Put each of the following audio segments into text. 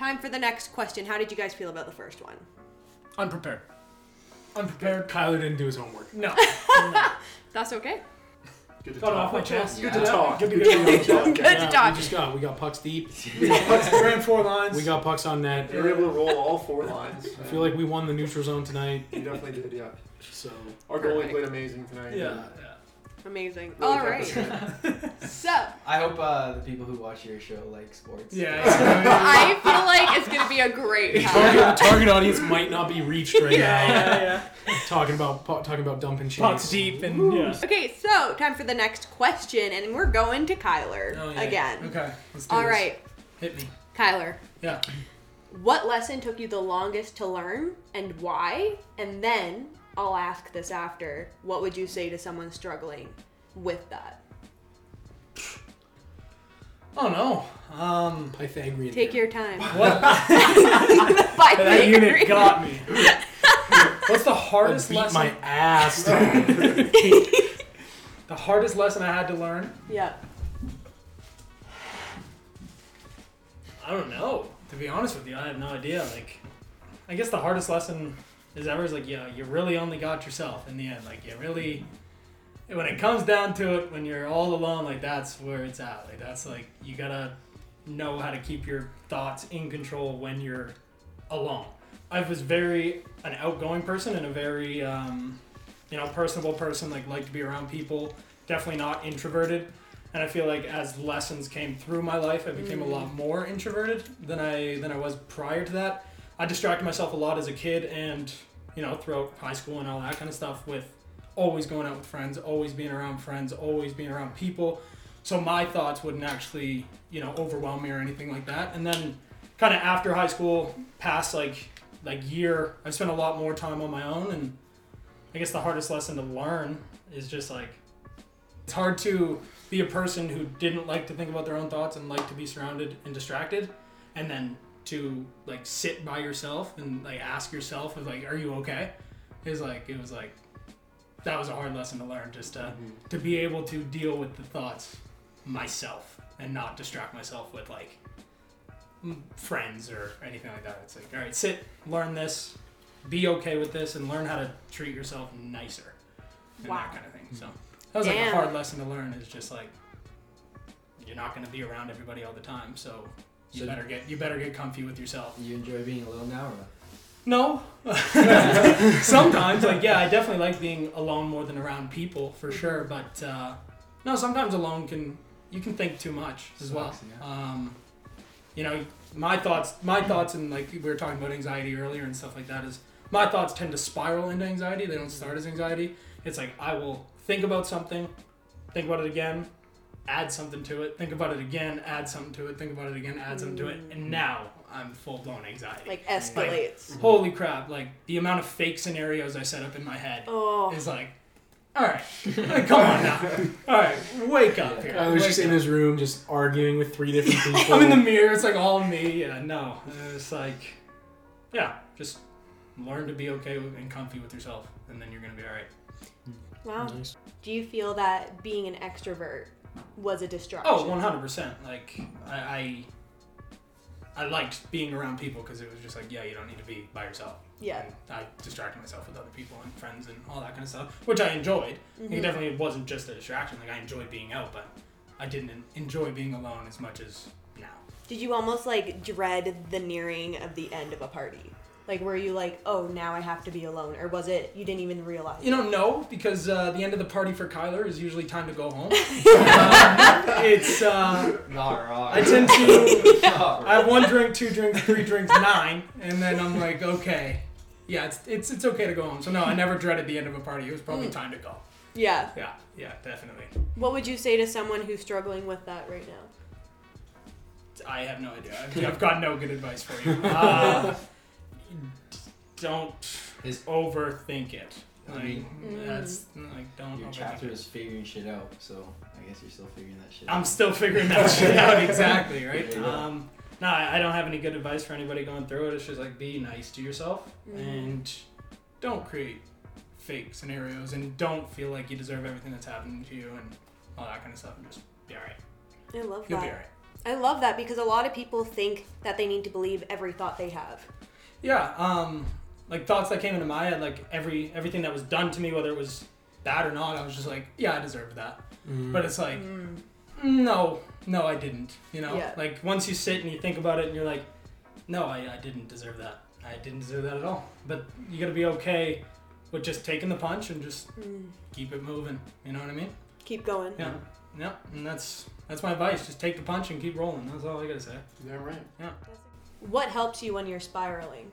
time for the next question. How did you guys feel about the first one? Unprepared. Unprepared. Kyler didn't do his homework. No. That's okay. Good to Got it off talk. my chest. Good Yeah. to talk. Good to Good go. to talk. Good to Yeah, talk. We just got we got pucks deep. We got pucks, Ran four lines. We got pucks on net. You were able to roll all four lines. I feel like we won the neutral zone tonight. you definitely did, yeah. So Our goalie played amazing tonight. Yeah. Amazing. Really All kept right. us in. So I hope uh, the people who watch your show like sports. Yeah. I feel like it's gonna be a great time. target, the target audience might not be reached right yeah, now. yeah, yeah. Talking about talking about dumping shades. Pucks deep and yeah. Okay, so time for the next question, and we're going to Kyler Oh, yeah. again. Okay. Let's do All this. right, Hit me. Kyler. Yeah. What lesson took you the longest to learn and why? And then I'll ask this after. What would you say to someone struggling with that? Oh no. Um. Pythagorean. Take theorem. your time. What? By that unit got me. What's the I hardest beat lesson? my ass. The hardest lesson I had to learn? Yeah. I don't know. To be honest with you, I have no idea. Like, I guess the hardest lesson is ever is like, yeah, you really only got yourself in the end. Like, you really, when it comes down to it, when you're all alone, like that's where it's at. Like, that's like you gotta know how to keep your thoughts in control when you're alone. I was very an outgoing person and a very, um, you know, personable person. Like, like to be around people. Definitely not introverted. And I feel like as lessons came through my life, I became a lot more introverted than I than I was prior to that. I distracted myself a lot as a kid, and you know, throughout high school and all that kind of stuff, with always going out with friends, always being around friends, always being around people. So my thoughts wouldn't actually, you know, overwhelm me or anything like that. And then, kind of after high school, past like like year, I've spent a lot more time on my own, and I guess the hardest lesson to learn is just like it's hard to be a person who didn't like to think about their own thoughts and like to be surrounded and distracted and then to like sit by yourself and like ask yourself is like are you okay? Is like it was like that was a hard lesson to learn just to mm-hmm. to be able to deal with the thoughts myself and not distract myself with like friends or anything like that. It's like all right sit learn this be okay with this and learn how to treat yourself nicer. And Wow. that kind of thing so. That was like a hard lesson to learn is just like you're not going to be around everybody all the time so you So- better get you better get comfy with yourself. You enjoy being alone now, or no? Sometimes like yeah i definitely like being alone more than around people for sure but uh, no sometimes alone can you can think too much as well. yeah. um, you know my thoughts my thoughts and like we were talking about anxiety earlier and stuff like that is my thoughts tend to spiral into anxiety. They don't start as anxiety. It's like i will think about something think about it again add something to it think about it again add something to it think about it again add something to it and mm. now i'm full-blown anxiety Like escalates. holy crap like the amount of fake scenarios i set up in my head Oh. is like all right come on now all right wake up here I was Wake just in up. his room, just arguing with three different people. i'm in the mirror it's like all me yeah no it's like yeah just learn to be okay with, and comfy with yourself and then you're gonna be all right Wow. Nice. Do you feel that being an extrovert was a distraction? oh 100% like i i, I liked being around people because it was just like yeah you don't need to be by yourself Yeah. And I distracted myself with other people and friends and all that kind of stuff, which I enjoyed. Mm-hmm. It definitely wasn't just a distraction. Like I enjoyed being out, but I didn't enjoy being alone as much as now. Did you almost like dread the nearing of the end of a party? Like, were you like, oh, now I have to be alone? Or was it you didn't even realize? You know, no, because uh, the end of the party for Kyler is usually time to go home. Um, it's uh, Not wrong. I tend to Not I have one drink, two drinks, three drinks, nine, and then I'm like, okay, yeah, it's it's it's okay to go home. So no, I never dreaded the end of a party. It was probably Mm. time to go. Yeah. Yeah, yeah, definitely. What would you say to someone who's struggling with that right now? I have no idea. I've, I've got no good advice for you. Uh, don't Is- overthink it. I Like mean, that's like don't Your overthink chapter it. is figuring shit out, so I guess you're still figuring that shit I'm out. still figuring that shit out exactly, right? There you. Um, no, I I don't have any good advice for anybody going through it. It's just like be nice to yourself Mhm. and don't create fake scenarios and don't feel like you deserve everything that's happening to you and all that kind of stuff. And just be alright. I love that. You'll that. be alright. I love that because a lot of people think that they need to believe every thought they have. Yeah, um, like thoughts that came into my head, like every everything that was done to me, whether it was bad or not, I was just like, yeah, I deserved that. Mm. But it's like, no, no, I didn't. You know, Yeah. like once you sit and you think about it, and you're like, no, I, I didn't deserve that. I didn't deserve that at all. But you gotta be okay with just taking the punch and just keep it moving. You know what I mean? Keep going. Yeah, yeah. And that's that's my advice. Just take the punch and keep rolling. That's all I gotta say. Yeah, right. What helps you when you're spiraling?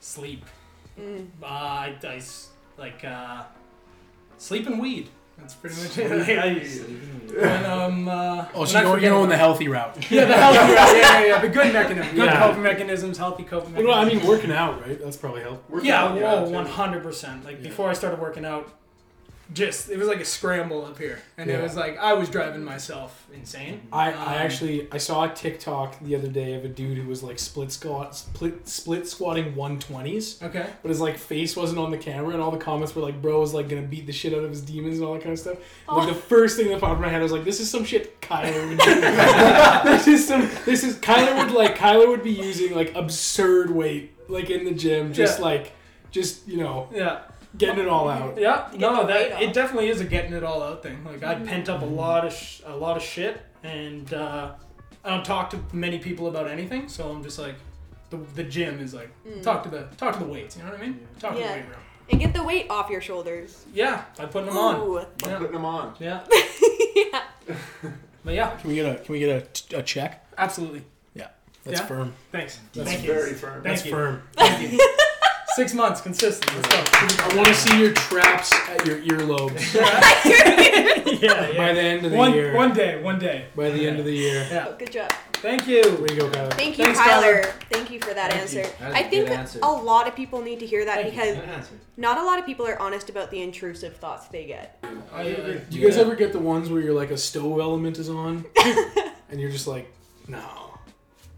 Sleep. Mm. Uh, I, I s- like uh, sleep and weed. That's pretty much it. Like, I, when, um, uh, Oh, so you're, forget you're on the healthy route. yeah, the healthy route. Yeah, yeah, yeah. The good mechanism, good Yeah. coping mechanisms, healthy coping Well, mechanisms. no, I mean working out, right? That's probably helped. We're yeah, down, whoa, too. one hundred percent. Like Yeah. before I started working out, just it was like a scramble up here, and it was like I was driving myself insane. I, Um, I actually I saw a TikTok the other day of a dude who was like split squat split split squatting 120s, Okay. but his like face wasn't on the camera, and all the comments were like, "Bro is like gonna beat the shit out of his demons and all that kind of stuff." Like the first thing that popped in my head was like, "This is some shit Kyler would do." this is some this is Kyler would like Kyler would be using like absurd weight like in the gym, just Yeah. like just you know Yeah. Getting it all out. Yeah, no, that off. it definitely is a getting it all out thing. Like I pent up a lot of sh- a lot of shit, and uh, I don't talk to many people about anything. So I'm just like, the, the gym is like talk to the talk to the weights. You know what I mean? Talk to Yeah. the weight room. And get the weight off your shoulders. Yeah, by putting them on. Ooh. By Yeah. putting them on. Yeah, yeah. but yeah, Can we get a can we get a, a check? absolutely. Yeah, that's Yeah. firm. Thanks. That's Thank very you. firm. Thank That's you. firm. Thank you. Six months consistent. Let's go. I want to see your traps at your earlobes yeah, by yeah. the end of the One, year. one day, one day. by the end of the year. Yeah. Oh, good job. Thank you. Way to go, Kyler. Thank you, Thanks, Kyler. Kyler. Thank you for that Thank answer. you. That is I a think answer. a lot of people need to hear that Thank because not a lot of people are honest about the intrusive thoughts they get. I agree. Do you guys Yeah. ever get the ones where you're like a stove element is on, and you're just like, no,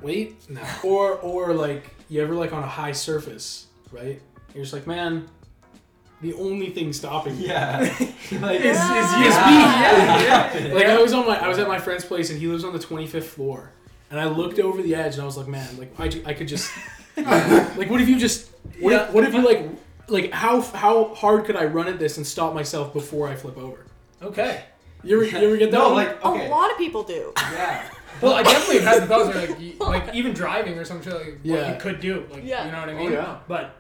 wait, no, or or like you ever like on a high surface, right? You're just like, man, the only thing stopping me. Yeah. like, Is, is you. Yeah. Yeah, yeah. Like I was on my, I was at my friend's place, and he lives on the 25th floor, and I looked over the edge, and I was like, man, like I, I could just, like, what if you just, what, Yeah. if, what if you like, like how how hard could I run at this and stop myself before I flip over? Okay. You ever, you ever get that? no, one? like okay. A lot of people do. Yeah. Well, I definitely have had the thoughts where, like, you, like even driving or some shit, like Yeah. what you could do, like Yeah. you know what I Oh, mean? yeah. But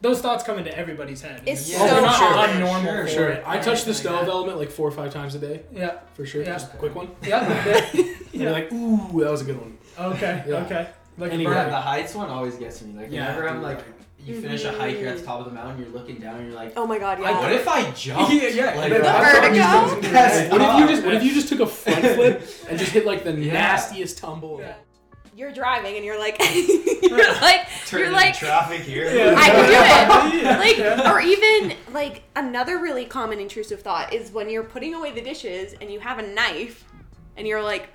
those thoughts come into everybody's head. It's Yeah, so oh, they're not common. unnormal Sure, for Sure. it. I or touch the anything stove like element like four or five times a day, Yeah. for sure. Yeah. Just a quick one. Yeah. And yeah. you're like, ooh, that was a good one. Okay. Yeah. Okay. Like Anyway. Yeah, the heights one always gets me. Like Yeah, whenever I'm like, right. you finish a hike, you're at the mm-hmm. top of the mountain, you're looking down, and you're like, Oh my god, I- yeah. what if I jump? Yeah, yeah. Like, The vertigo? what just- What if you just what if you just took a front flip and just hit like the Yeah. nastiest tumble? Yeah. You're driving and you're like, you're like, Turn you're like, traffic here? Yeah. I can do it. Yeah. like, Yeah. or even like another really common intrusive thought is when you're putting away the dishes and you have a knife, and you're like,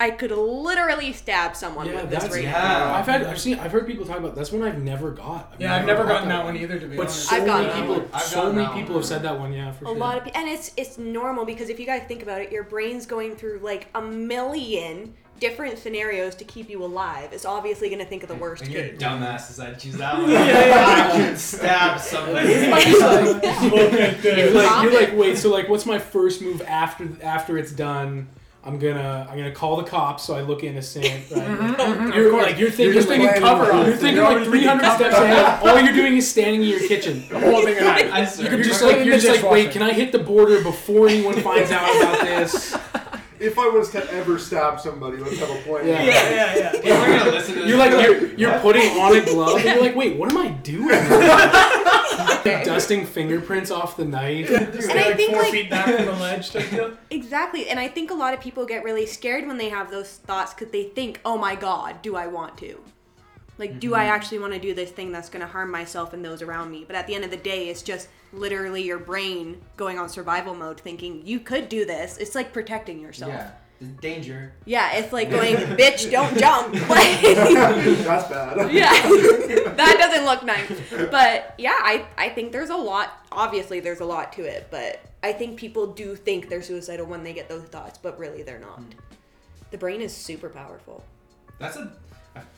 I could literally stab someone Yeah, with this that's right yeah. now. I've had I've seen I've heard people talk about that's one I've never got. Yeah, I've never got gotten that one either, to be But honest. so I've many people. I've so many people one. have said that one, yeah, for A sure. lot of people, and it's it's normal because if you guys think about it, your brain's going through like a million different scenarios to keep you alive. It's obviously going to think of the worst And your case. dumbass decided to choose that one. Yeah, yeah. I could stab somebody. You're like, you're like, wait, so like what's my first move after after it's done? I'm gonna I'm gonna call the cops so I look innocent. Right? Mm-hmm, you're mm-hmm. like you're thinking, just thinking like, cover up. You're thinking You're like 300 steps ahead. All you're doing is standing in your kitchen. holding a knife. I You could just like you're just like, wait, can I hit the border before anyone finds out about this? If I was to ever stab somebody, let's have a plan. Yeah. Yeah, yeah, yeah. If we're gonna listen to this, You're like you're, you're putting on a glove and you're like, wait, what am I doing? You're dusting fingerprints off the knife. Stay I like think, four like- feet back from the ledge type. Exactly, and I think a lot of people get really scared when they have those thoughts because they think, "Oh my God, do I want to? Like, do I mm-hmm. actually want to do this thing that's going to harm myself and those around me?" But at the end of the day, it's just literally your brain going on survival mode, thinking you could do this. It's like protecting yourself. Yeah. Danger. Yeah, it's like going, "Bitch, don't jump!" Like, That's bad. yeah, that doesn't look nice. But yeah, I I think there's a lot. Obviously, there's a lot to it, but I think people do think they're suicidal when they get those thoughts, but really they're not. The brain is super powerful. That's a.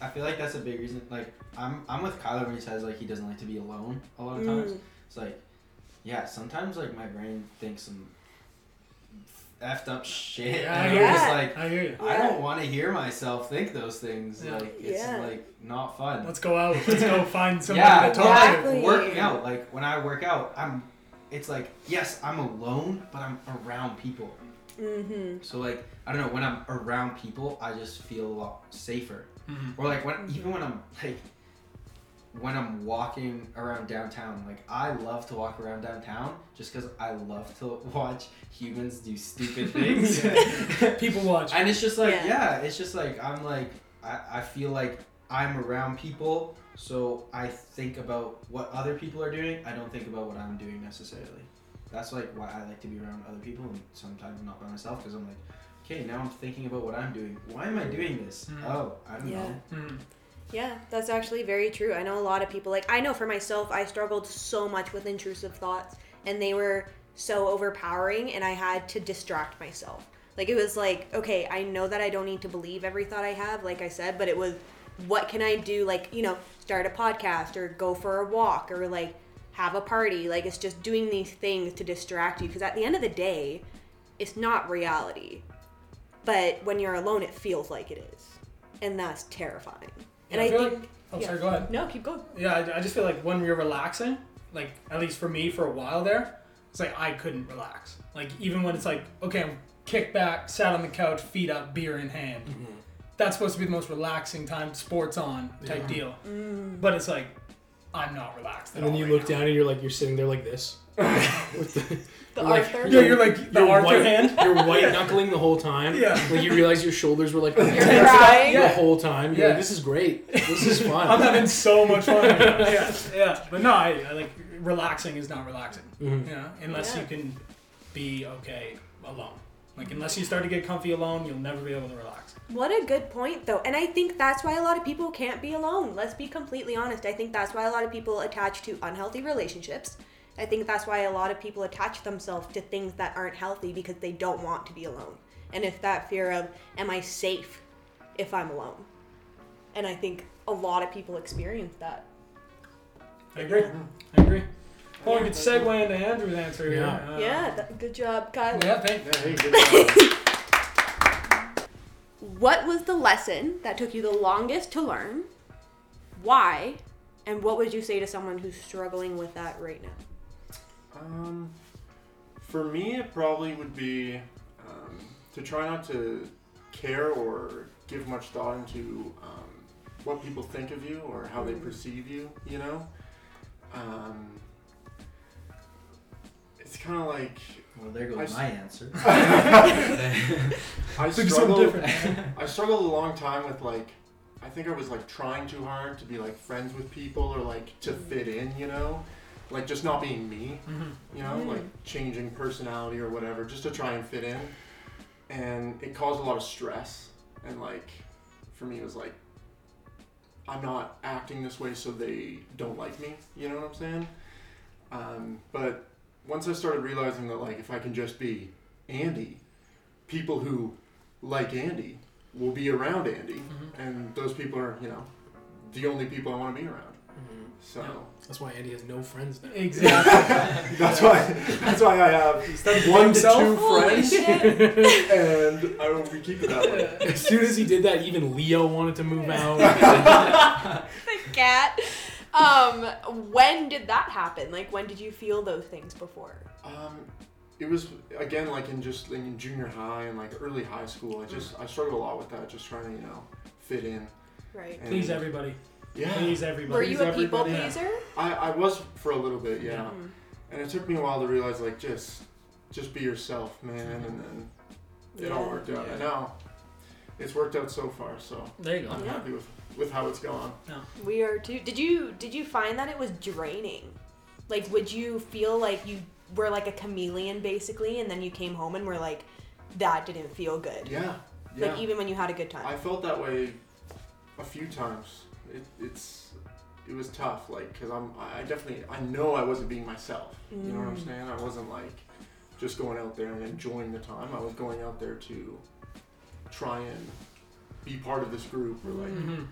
I feel like that's a big reason. Like I'm, I'm with Kyler when he says like he doesn't like to be alone a lot of times. Mm. It's like, yeah, sometimes like my brain thinks some effed up shit. Yeah, and I I'm hear just you. like, I hear you. I don't want to hear myself think those things. Yeah. Like it's Yeah. like not fun. Let's go out. Let's go find somebody yeah, to talk or, like, Exactly. working out. Like when I work out, I'm. It's like yes, I'm alone, but I'm around people. Mm-hmm. So like I don't know when I'm around people, I just feel a lot safer. Mm-hmm. Or like when even when I'm like when I'm walking around downtown, like I love to walk around downtown just because I love to watch humans do stupid things. People watch. and it's just like Yeah. yeah. it's just like I'm like I, I feel like I'm around people, so I think about what other people are doing. I don't think about what I'm doing necessarily. That's like why I like to be around other people and sometimes I'm not by myself because I'm like, okay, now I'm thinking about what I'm doing. Why am I doing this? Mm. Oh, I don't Yeah. know. Mhm. Yeah, that's actually very true. I know a lot of people, like, I know for myself, I struggled so much with intrusive thoughts, and they were so overpowering, and I had to distract myself. Like, it was like, okay, I know that I don't need to believe every thought I have, like I said, but it was, what can I do? Like, you know, start a podcast, or go for a walk, or like, have a party. Like, it's just doing these things to distract you, because at the end of the day, it's not reality. But when you're alone, it feels like it is. And that's terrifying. And Yeah, I, feel think. like- oh, yeah. sorry. Go ahead. No, keep going. Yeah, I, I just feel like when we're relaxing, like at least for me, for a while there, it's like I couldn't relax. Like even when it's like, okay, I'm kicked back, sat on the couch, feet up, beer in hand. That's supposed to be the most relaxing time, sports on type Yeah. deal. Mm. But it's like, I'm not relaxed. At And then all you right look now. down and you're like, you're sitting there like this. The, The like- Arthur. Yeah, you're like the you're Arthur white, hand. You're white knuckling the whole time. Yeah. Like you realize your shoulders were like You're crying. the Yeah. whole time. You're Yeah. like, this is great. This is fun. I'm having so much fun. yeah, yeah. But no, I, I like relaxing is not relaxing. Mhm. You know, unless Yeah. you can be okay alone. Like unless you start to get comfy alone, you'll never be able to relax. What a good point, though. And I think that's why a lot of people can't be alone. Let's be completely honest. I think that's why a lot of people attach to unhealthy relationships. I think that's why a lot of people attach themselves to things that aren't healthy because they don't want to be alone. And it's that fear of, am I safe if I'm alone? And I think a lot of people experience that. I agree. I agree. Well, we could segue into Andrew's answer here. Yeah. Uh, yeah, that, good job, Kyle. Yeah, thank Yeah, hey, good job. What was the lesson that took you the longest to learn? Why? And what would you say to someone who's struggling with that right now? Um, for me, it probably would be um, to try not to care or give much thought into um, what people think of you or how they Mm. perceive you. You know, um, it's kind of like Well, there goes I s- my answer. I struggled. I struggled a long time with like, I think I was like trying too hard to be like friends with people or like to fit in. You know, like just not being me. Mhm. you know, Mm. like changing personality or whatever, just to try and fit in. And it caused a lot of stress. And like, for me, it was like, I'm not acting this way so they don't like me. You know what I'm saying? Um, but once I started realizing that, like, if I can just be Andy, people who like Andy will be around Andy, Mhm. and those people are, you know, the only people I want to be around. So Yeah. That's why Andy has no friends now. Exactly. that's why that's why I have started to one blame to two friends, and I will be keeping that way. As soon as he did that, even Leo wanted to move out. the cat. Um, when did that happen? Like, when did you feel those things before? Um, it was again like in just like in junior high and like early high school. I just I struggled a lot with that, just trying to you know fit in. Right. And, Please everybody. Yeah, Please everybody. Were you a people everybody. pleaser? I, I was for a little bit, yeah. Mhm. And it took me a while to realize like just just be yourself, man, and then it all worked out. Yeah. And now it's worked out so far, so There you go. I'm Yeah. happy with with how it's gone. Yeah. We are too. Did you did you find that it was draining? Like, would you feel like you were like a chameleon basically, and then you came home and were like, that didn't feel good. Yeah, yeah. Like even when you had a good time. I felt that way a few times. It, it's it was tough, like because I'm I definitely I know I wasn't being myself. You know what I'm Mm. saying? I wasn't like just going out there and enjoying the time. I was going out there to try and be part of this group or like Mm-hmm.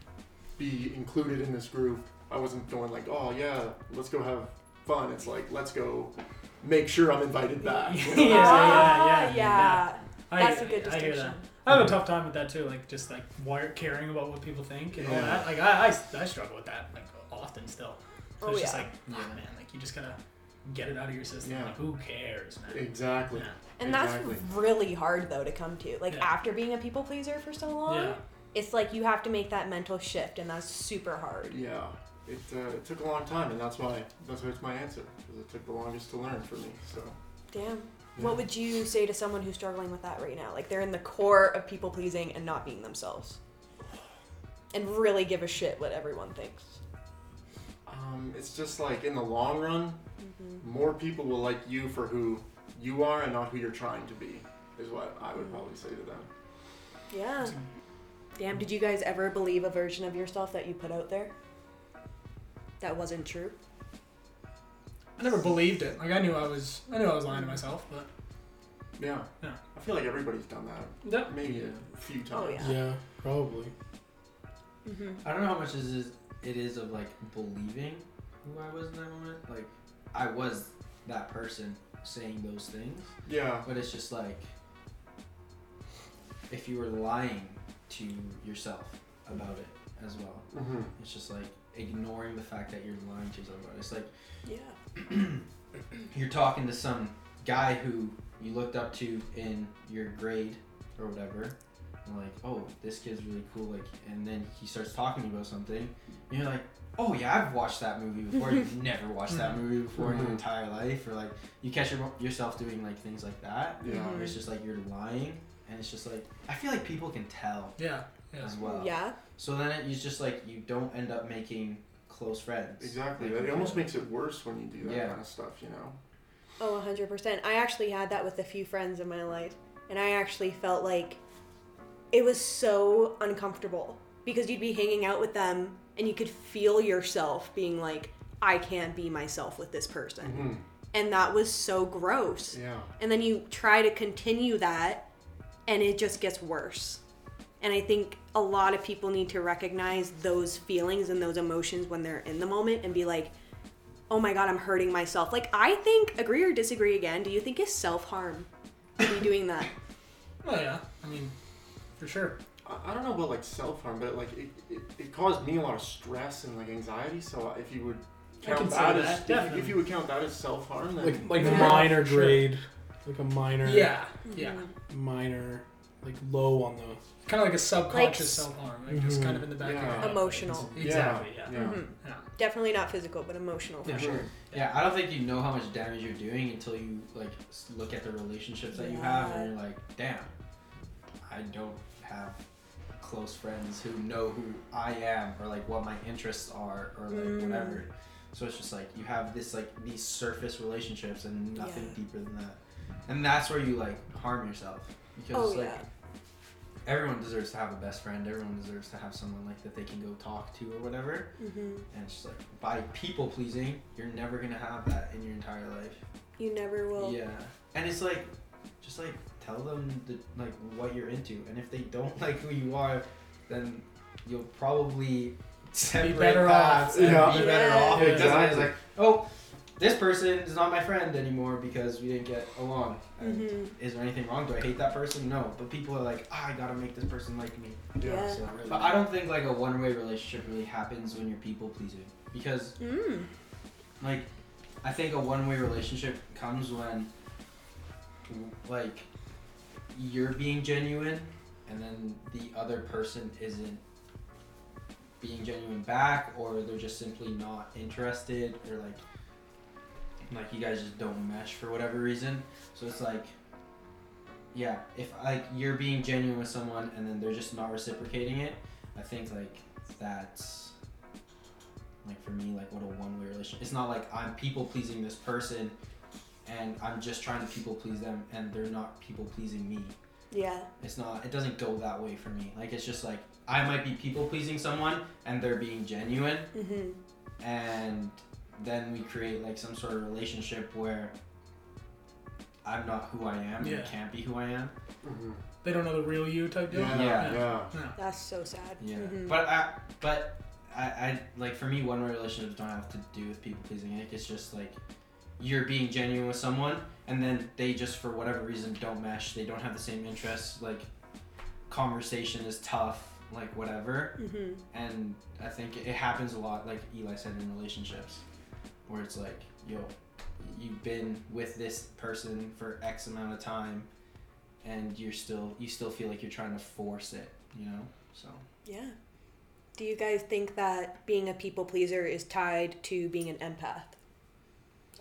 be included in this group. I wasn't going like, oh yeah, let's go have fun. It's like let's go make sure I'm invited back. Yeah, You know? yeah, Ah, yeah, yeah. I, That's a good I hear distinction. That. I have a tough time with that too, like just like wire, caring about what people think and all that. Like I, I, I struggle with that like often still. So Oh, it's just like, yeah, man, like you just gotta get it out of your system. Yeah. Like who cares, man? Exactly. Yeah. And Exactly. that's really hard though to come to. Like Yeah. after being a people pleaser for so long, Yeah. it's like you have to make that mental shift, and that's super hard. Yeah. It, uh, it took a long time, and that's why that's why it's my answer because it took the longest to learn for me. So. Damn. What would you say to someone who's struggling with that right now? Like they're in the core of people pleasing and not being themselves, and really give a shit what everyone thinks. Um, it's just like in the long run, Mm-hmm. more people will like you for who you are and not who you're trying to be. Is what I would probably say to them. Yeah. Damn. Did you guys ever believe a version of yourself that you put out there that wasn't true? I never believed it. Like I knew I was, I knew I was lying to myself, but Yeah. Yeah. I feel like everybody's done that. Yeah. Maybe a few times. Oh, yeah. Yeah, probably. Mm-hmm. I don't know how much is it is of like believing who I was in that moment. Like I was that person saying those things, Yeah. but it's just like if you were lying to yourself about it as well. Mm-hmm. It's just like ignoring the fact that you're lying to yourself about it. It's like Yeah. you're talking to some guy who you looked up to in your grade or whatever. And like, oh, this kid's really cool. Like, and then he starts talking to you about something. And you're like, oh yeah, I've watched that movie before. You've never watched that movie before in your Mhm. entire life, or like you catch your, yourself doing like things like that. Yeah. Mhm. It's just like you're lying, and it's just like I feel like people can tell yeah, yeah. as well. Yeah. So then it, it's just like you don't end up making close friends. Exactly. Like, It almost makes it worse when you do that Yeah. kind of stuff. You know. Oh, 100%. I actually had that with a few friends in my life. And I actually felt like it was so uncomfortable because you'd be hanging out with them and you could feel yourself being like, I can't be myself with this person. Mm-hmm. And that was so gross. Yeah. And then you try to continue that and it just gets worse. And I think a lot of people need to recognize those feelings and those emotions when they're in the moment and be like, oh my god, I'm hurting myself. Like, I think, agree or disagree again, do you think it's self harm to be doing that? Oh yeah. I mean, for sure. I, I don't know about like self harm, but like it, it, it caused me a lot of stress and like anxiety. So if you would count that, that, as if, definitely. if you would count that as self harm, then Like like Yeah. minor Sure. grade, like a minor, Yeah, yeah. Mhm. minor, like low on the. Kind of like a subconscious Like- self harm, like just Mhm. kind of in the back of your Yeah. head. Emotional. Exactly. Yeah. Yeah. Mhm. Yeah. Definitely not physical, but emotional for Yeah. sure. Yeah, I don't think you know how much damage you're doing until you like look at the relationships that you have, and you're like, damn, I don't have close friends who know who I am or like what my interests are or like Mm. whatever. So it's just like you have this like these surface relationships and nothing Yeah. deeper than that, and that's where you like harm yourself because Oh, like yeah. Everyone deserves to have a best friend. Everyone deserves to have someone like that they can go talk to or whatever. hmm And it's just like by people pleasing, you're never gonna have that in your entire life. You never will. Yeah, and it's like, just like tell them the, like what you're into, and if they don't like who you are, then you'll probably separate better off. paths and Yeah. be better Yeah. off. Because then it's Exactly. like, oh, this person is not my friend anymore because we didn't get along. And hmm Is there anything wrong? Do I hate that person? No, but people are like, ah, I gotta make this person like me. Yeah. So, but I don't think like a one-way relationship really happens when you're people pleasing because Mm. like I think a one-way relationship comes when like you're being genuine and then the other person isn't being genuine back or they're just simply not interested or like like you guys just don't mesh for whatever reason. So it's like yeah if like you're being genuine with someone and then they're just not reciprocating it i think like that's like for me like what a one-way relationship it's not like i'm people pleasing this person and i'm just trying to people please them and they're not people pleasing me. Yeah. it's not it doesn't go that way for me. Like it's just like i might be people pleasing someone and they're being genuine hmm and then we create like some sort of relationship where I'm not who I am Yeah. and can't be who I am. Mhm. They don't know the real you type deal. Yeah, Yeah. yeah. Yeah. That's so sad. Yeah, Mhm. but I, but I, I like for me, one way relationships don't have to do with people pleasing. Like it's just like you're being genuine with someone, and then they just for whatever reason don't mesh. They don't have the same interests. Like conversation is tough. Like whatever, Mhm. and I think it happens a lot. Like Eli said in relationships, where it's like, yo, you've been with this person for X amount of time, and you're still you still feel like you're trying to force it. You know, so. Yeah. Do you guys think that being a people pleaser is tied to being an empath?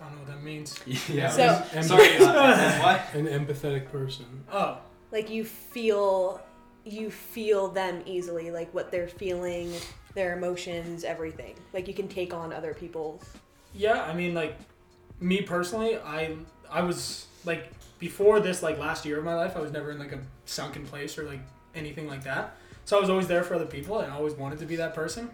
I don't know what that means. Yeah. So- Em- Sorry. uh, what? an empathetic person. Oh, Like you feel you feel them easily, like what they're feeling, their emotions, everything. Like you can take on other people's. Yeah. I mean, like me personally, I I was like before this like last year of my life, I was never in like a sunken place or like anything like that. So I was always there for other people, and I always wanted to be that person.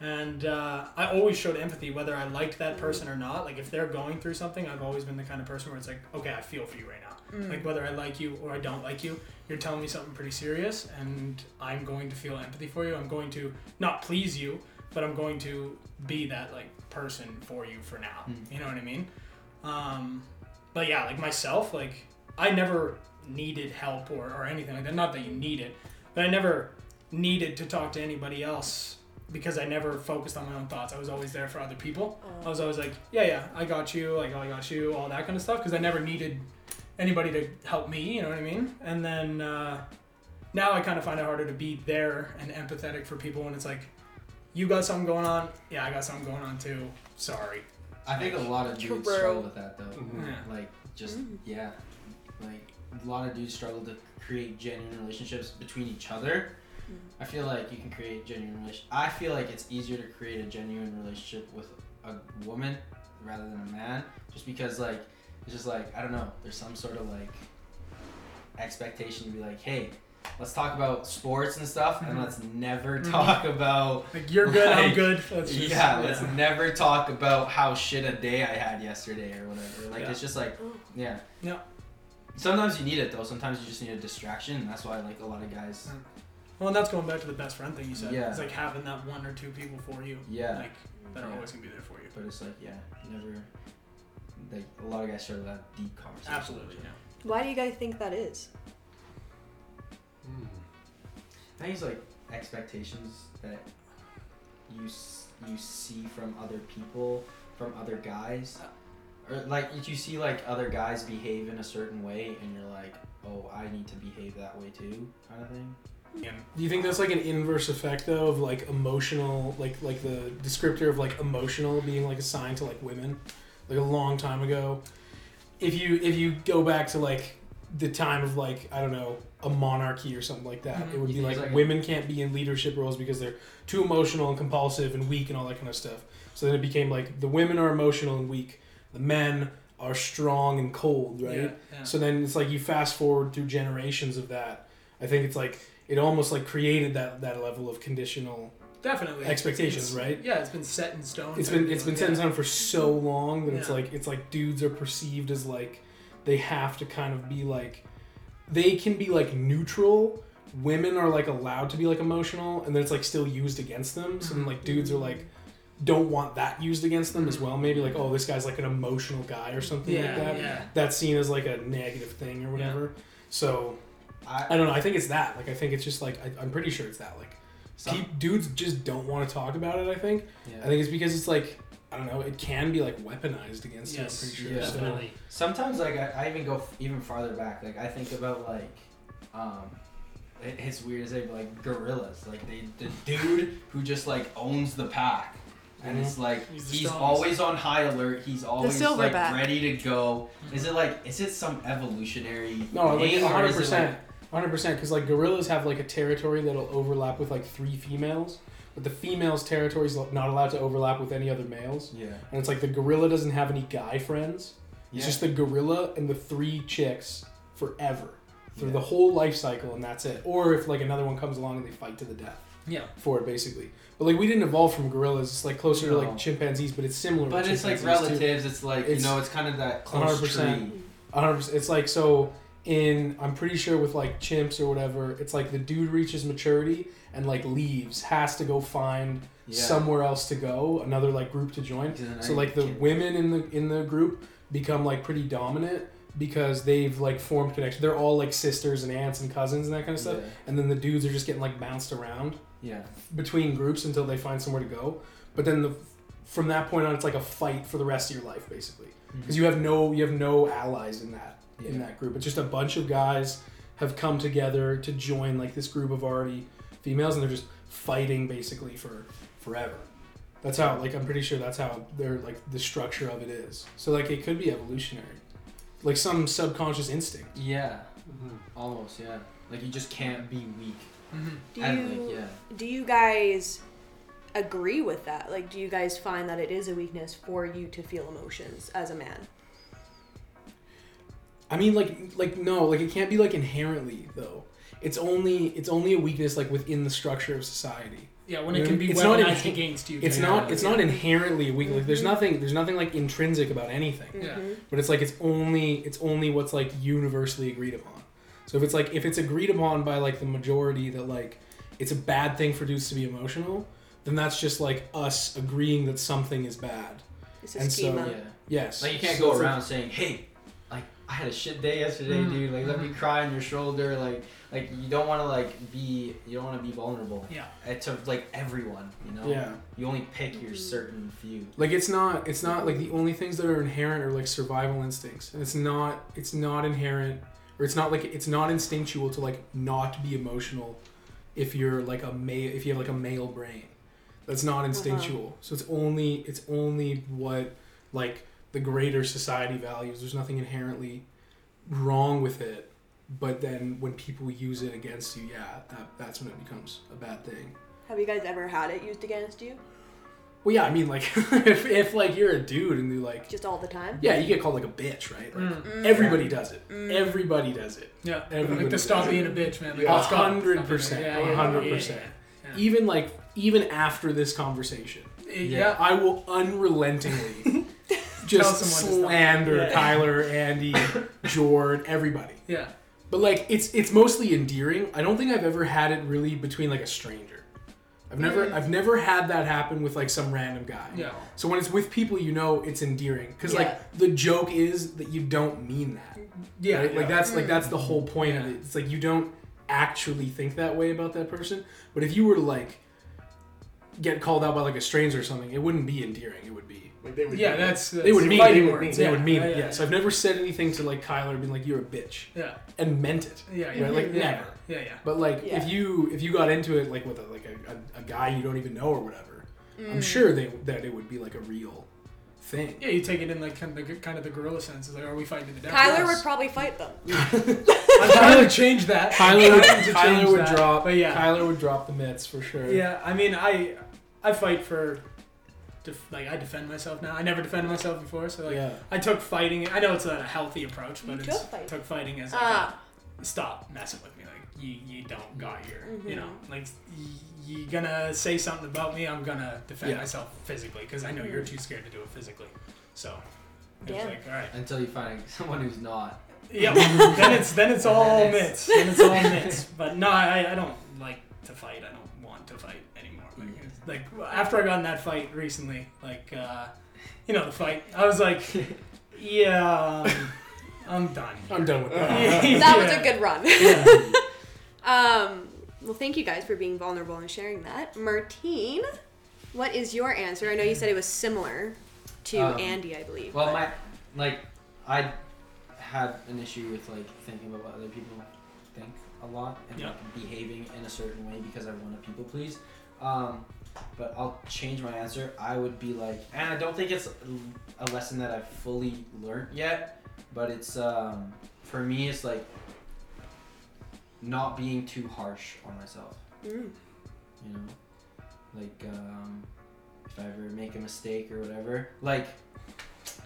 And uh, I always showed empathy, whether I liked that person or not. Like if they're going through something, I've always been the kind of person where it's like, okay, I feel for you right now. Like whether I like you or I don't like you, you're telling me something pretty serious, and I'm going to feel empathy for you. I'm going to not please you, but I'm going to be that like person for you for now. Mm. You know what I mean? Um, but yeah, like myself, like I never needed help or, or anything like that. Not that you need it, but I never needed to talk to anybody else because I never focused on my own thoughts. I was always there for other people. I was always like, yeah, yeah, I got you, like, oh, I got you, all that kind of stuff, because I never needed anybody to help me, you know what I mean? And then uh, now I kind of find it harder to be there and empathetic for people when it's like, you got something going on, yeah, I got something going on too. Sorry. I think a lot of dudes True. struggle with that though. Mhm. Yeah. Like just Mm. yeah, like a lot of dudes struggle to create genuine relationships between each other. Mm. I feel like you can create genuine relation. I feel like it's easier to create a genuine relationship with a woman rather than a man, just because like it's just like I don't know. There's some sort of like expectation to be like, hey, let's talk about sports and stuff, and Mhm. let's never Mhm. talk about Like, you're good, I'm good. Let's just, yeah, let's never talk about how shit a day I had yesterday or whatever. Like Yeah. it's just like, yeah. Yeah. Sometimes you need it though. Sometimes you just need a distraction. And that's why like a lot of guys. Mm. Well, and that's going back to the best friend thing you said. Yeah. It's like having that one or two people for you. Yeah. Like, that are Yeah. always going to be there for you. But it's like yeah, never. Like a lot of guys struggle to have deep conversation. Absolutely, yeah. Why do you guys think that is? Hmm. I think it's like expectations that you you see from other people, from other guys, or like you see like other guys behave in a certain way, and you're like, oh, I need to behave that way too, kind of thing. And Do you think that's like an inverse effect though of like emotional, like like the descriptor of like emotional being like assigned to like women, like a long time ago? If you if you go back to like the time of like I don't know a monarchy or something like that, Mhm. it would be like, like women can't be in leadership roles because they're too emotional and compulsive and weak and all that kind of stuff. So then it became like the women are emotional and weak, the men are strong and cold, right? Yeah, yeah. So then it's like you fast forward through generations of that. I think it's like it almost like created that that level of conditional. Definitely. Expectations, It's- right? Yeah, it's been set in stone. It's been it's been yeah. set in stone for so long that it's like it's like dudes are perceived as like they have to kind of be like they can be like neutral. Women are like allowed to be like emotional, and then it's like still used against them. So then like dudes are like don't want that used against them as well. Maybe like oh this guy's like an emotional guy or something Yeah, like that. yeah. That's seen as like a negative thing or whatever. So I I don't know. I think it's that. Like, I think it's just like I, I'm pretty sure it's that. Like, some, pe- dudes just don't want to talk about it. I think. yeah. I think it's because it's like I don't know. It can be like weaponized against Yes, you. I'm pretty sure. yeah. So- Definitely. Sometimes like I, I even go f- even farther back. Like I think about like, um, it, it's weird to say, but like gorillas. Like they the dude who just like owns the pack. And it's like He's he's, always on high alert. He's always like silverback. ready to go. Is it like is it some evolutionary No, like thing, one hundred percent, hundred percent. Because like gorillas have like a territory that'll overlap with like three females, but the females' territory is not allowed to overlap with any other males. yeah, And it's like the gorilla doesn't have any guy friends. Yeah. It's just the gorilla and the three chicks forever through Yeah. the whole life cycle, and that's it. Or if like another one comes along and they fight to the death Yeah. for it, basically. But like we didn't evolve from gorillas. It's like closer to like chimpanzees, but it's similar. But it's like chimpanzees, too. relatives. It's like It's you know, it's kind of that close 100%. tree. 100%. It's like so in I'm pretty sure with like chimps or whatever, it's like the dude reaches maturity and like leaves, has to go find Yeah. somewhere else to go, another like group to join. So like the women in the in the group become like pretty dominant because they've like formed connection. They're all like sisters and aunts and cousins and that kind of stuff. Yeah. And then the dudes are just getting like bounced around Yeah. between groups until they find somewhere to go. But then the from that point on, it's like a fight for the rest of your life, basically, because you have no you have no allies in that in that group. It's just a bunch of guys have come together to join like this group of already females, and they're just fighting basically for forever. That's how like I'm pretty sure that's how they're like the structure of it is. So like it could be evolutionary, like some subconscious instinct. Yeah. Almost. Yeah. Like you just can't be weak. Mhm. Do and you like yeah. do you guys agree with that? Like, do you guys find that it is a weakness for you to feel emotions as a man? I mean, like, like no, like it can't be like inherently though. It's only it's only a weakness like within the structure of society. Yeah, when You it can be it's not weaponized in- against you. It's yeah. not it's yeah. not inherently a weak. Like there's nothing there's nothing like intrinsic about anything. Yeah. Mhm. But it's like it's only it's only what's like universally agreed upon. So if it's like if it's agreed upon by like the majority that like it's a bad thing for dudes to be emotional, then that's just like us agreeing that something is bad. It's a And so- schema. Yeah. Yes. Like you can't So go it's like- around saying, "Hey, like I had a shit day yesterday, Mm. dude. Like let me cry on your shoulder." Like like you don't want to like be you don't want to be vulnerable. Yeah. Uh, To like everyone, you know. yeah. You only pick your Mhm. certain few. Like it's not it's not like the only things that are inherent are like survival instincts. And it's not it's not inherent or it's not like it's not instinctual to like not be emotional if you're like a male if you have like a male brain. That's not instinctual. So it's only it's only what like the greater society values. There's nothing inherently wrong with it. But then when people use it against you, yeah, that, that's when it becomes a bad thing. Have you guys ever had it used against you? Well, yeah, I mean, like, if, if like you're a dude and you like, Just all the time? yeah, you get called like a bitch, right? Like, Mm. Mm. Everybody does it. Mm. Everybody does it. Yeah. Everybody like to does stop it. being a bitch, man. Like, A hundred Stop being a- percent. yeah, A yeah, hundred percent. Even like even after this conversation, yeah. Yeah. I will unrelentingly Tell just someone to stop. slander Yeah. Kyler, Andy, Jord, everybody. Yeah. But like it's it's mostly endearing. I don't think I've ever had it really between like a stranger. I've never Mm. I've never had that happen with like some random guy. Yeah. So when it's with people you know, it's endearing because Yeah. like the joke is that you don't mean that. Yeah. right? Like that's like that's the whole point of it. It's like you don't actually think that way about that person. But if you were to like get called out by like a stranger or something, it wouldn't be endearing. It would be Like they would. Yeah, do that's, they would mean fighting they would, words. they yeah. would mean yeah, it. yeah, Yeah. So I've never said anything to like Kyler being like you're a bitch yeah. and meant it. Yeah. Yeah. Right? Like yeah. never. Yeah. Yeah. But like Yeah. if you if you got into it like with a, like a, a, a guy you don't even know or whatever, I'm Mm. sure they that it would be like a real thing. Yeah, you take it in like kind of the kind of the gorilla sense. It's like, are we fighting to the death? Kyler would probably fight them. I'm trying to change that. Kyler would, I'm trying Kyler change would that. drop. But yeah, Kyler would drop the mitts for sure. yeah. I mean, I I fight for. Def- like I defend myself now. I never defended myself before, so like yeah. I took fighting. I know it's not a healthy approach, but You it's took fighting. took fighting as like Ah. a, stop messing with me. Like you you don't got your you know like y- you gonna say something about me. I'm gonna defend Yeah. myself physically because I know you're too scared to do it physically. So it's Damn. like all right. Until you find someone who's not. Yeah, then it's then it's all Then it's- mitts. Then it's all mitts. But no, I, I don't like to fight. I don't want to fight anymore. Like, after I got in that fight recently, like uh, you know the fight, I was like, yeah, um, I'm done. I'm done with that. That was Yeah. a good run. Yeah. Um, well, thank you guys for being vulnerable and sharing that. Martin, what is your answer? I know you said it was similar to Um, Andy, I believe. Well, but- my like, I had an issue with like thinking about what other people think a lot and Yeah. like behaving in a certain way because I want to people please. Um, but I'll change my answer. I would be like, and I don't think it's a lesson that I've fully learned yet, but it's um, for me, it's like not being too harsh on myself. Mm. you know like um, if i ever make a mistake or whatever like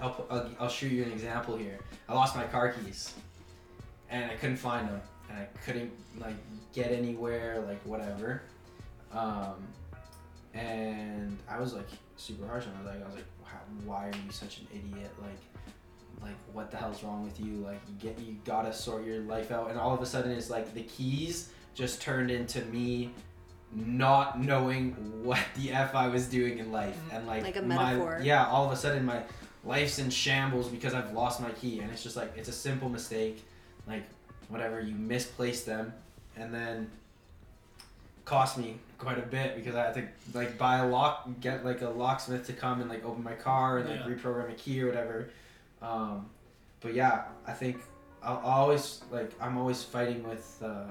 I'll, I'll, I'll show you an example here i lost my car keys and i couldn't find them and i couldn't like get anywhere like whatever um, and i was like super harsh on it like i was like wow, why are you such an idiot? Like like what the hell's wrong with you? Like you get you gotta sort your life out. And all of a sudden it's like the keys just turned into me not knowing what the f i was doing in life. Mm-hmm. And like, Like a my- yeah all of a sudden my life's in shambles because i've lost my key. And it's just like it's a simple mistake. Like whatever you misplaced them. And then cost me quite a bit because I had to like buy a lock, get like a locksmith to come and like open my car and like Yeah. reprogram a key or whatever. Um, but yeah, I think I'll, I'll always like I'm always fighting with uh,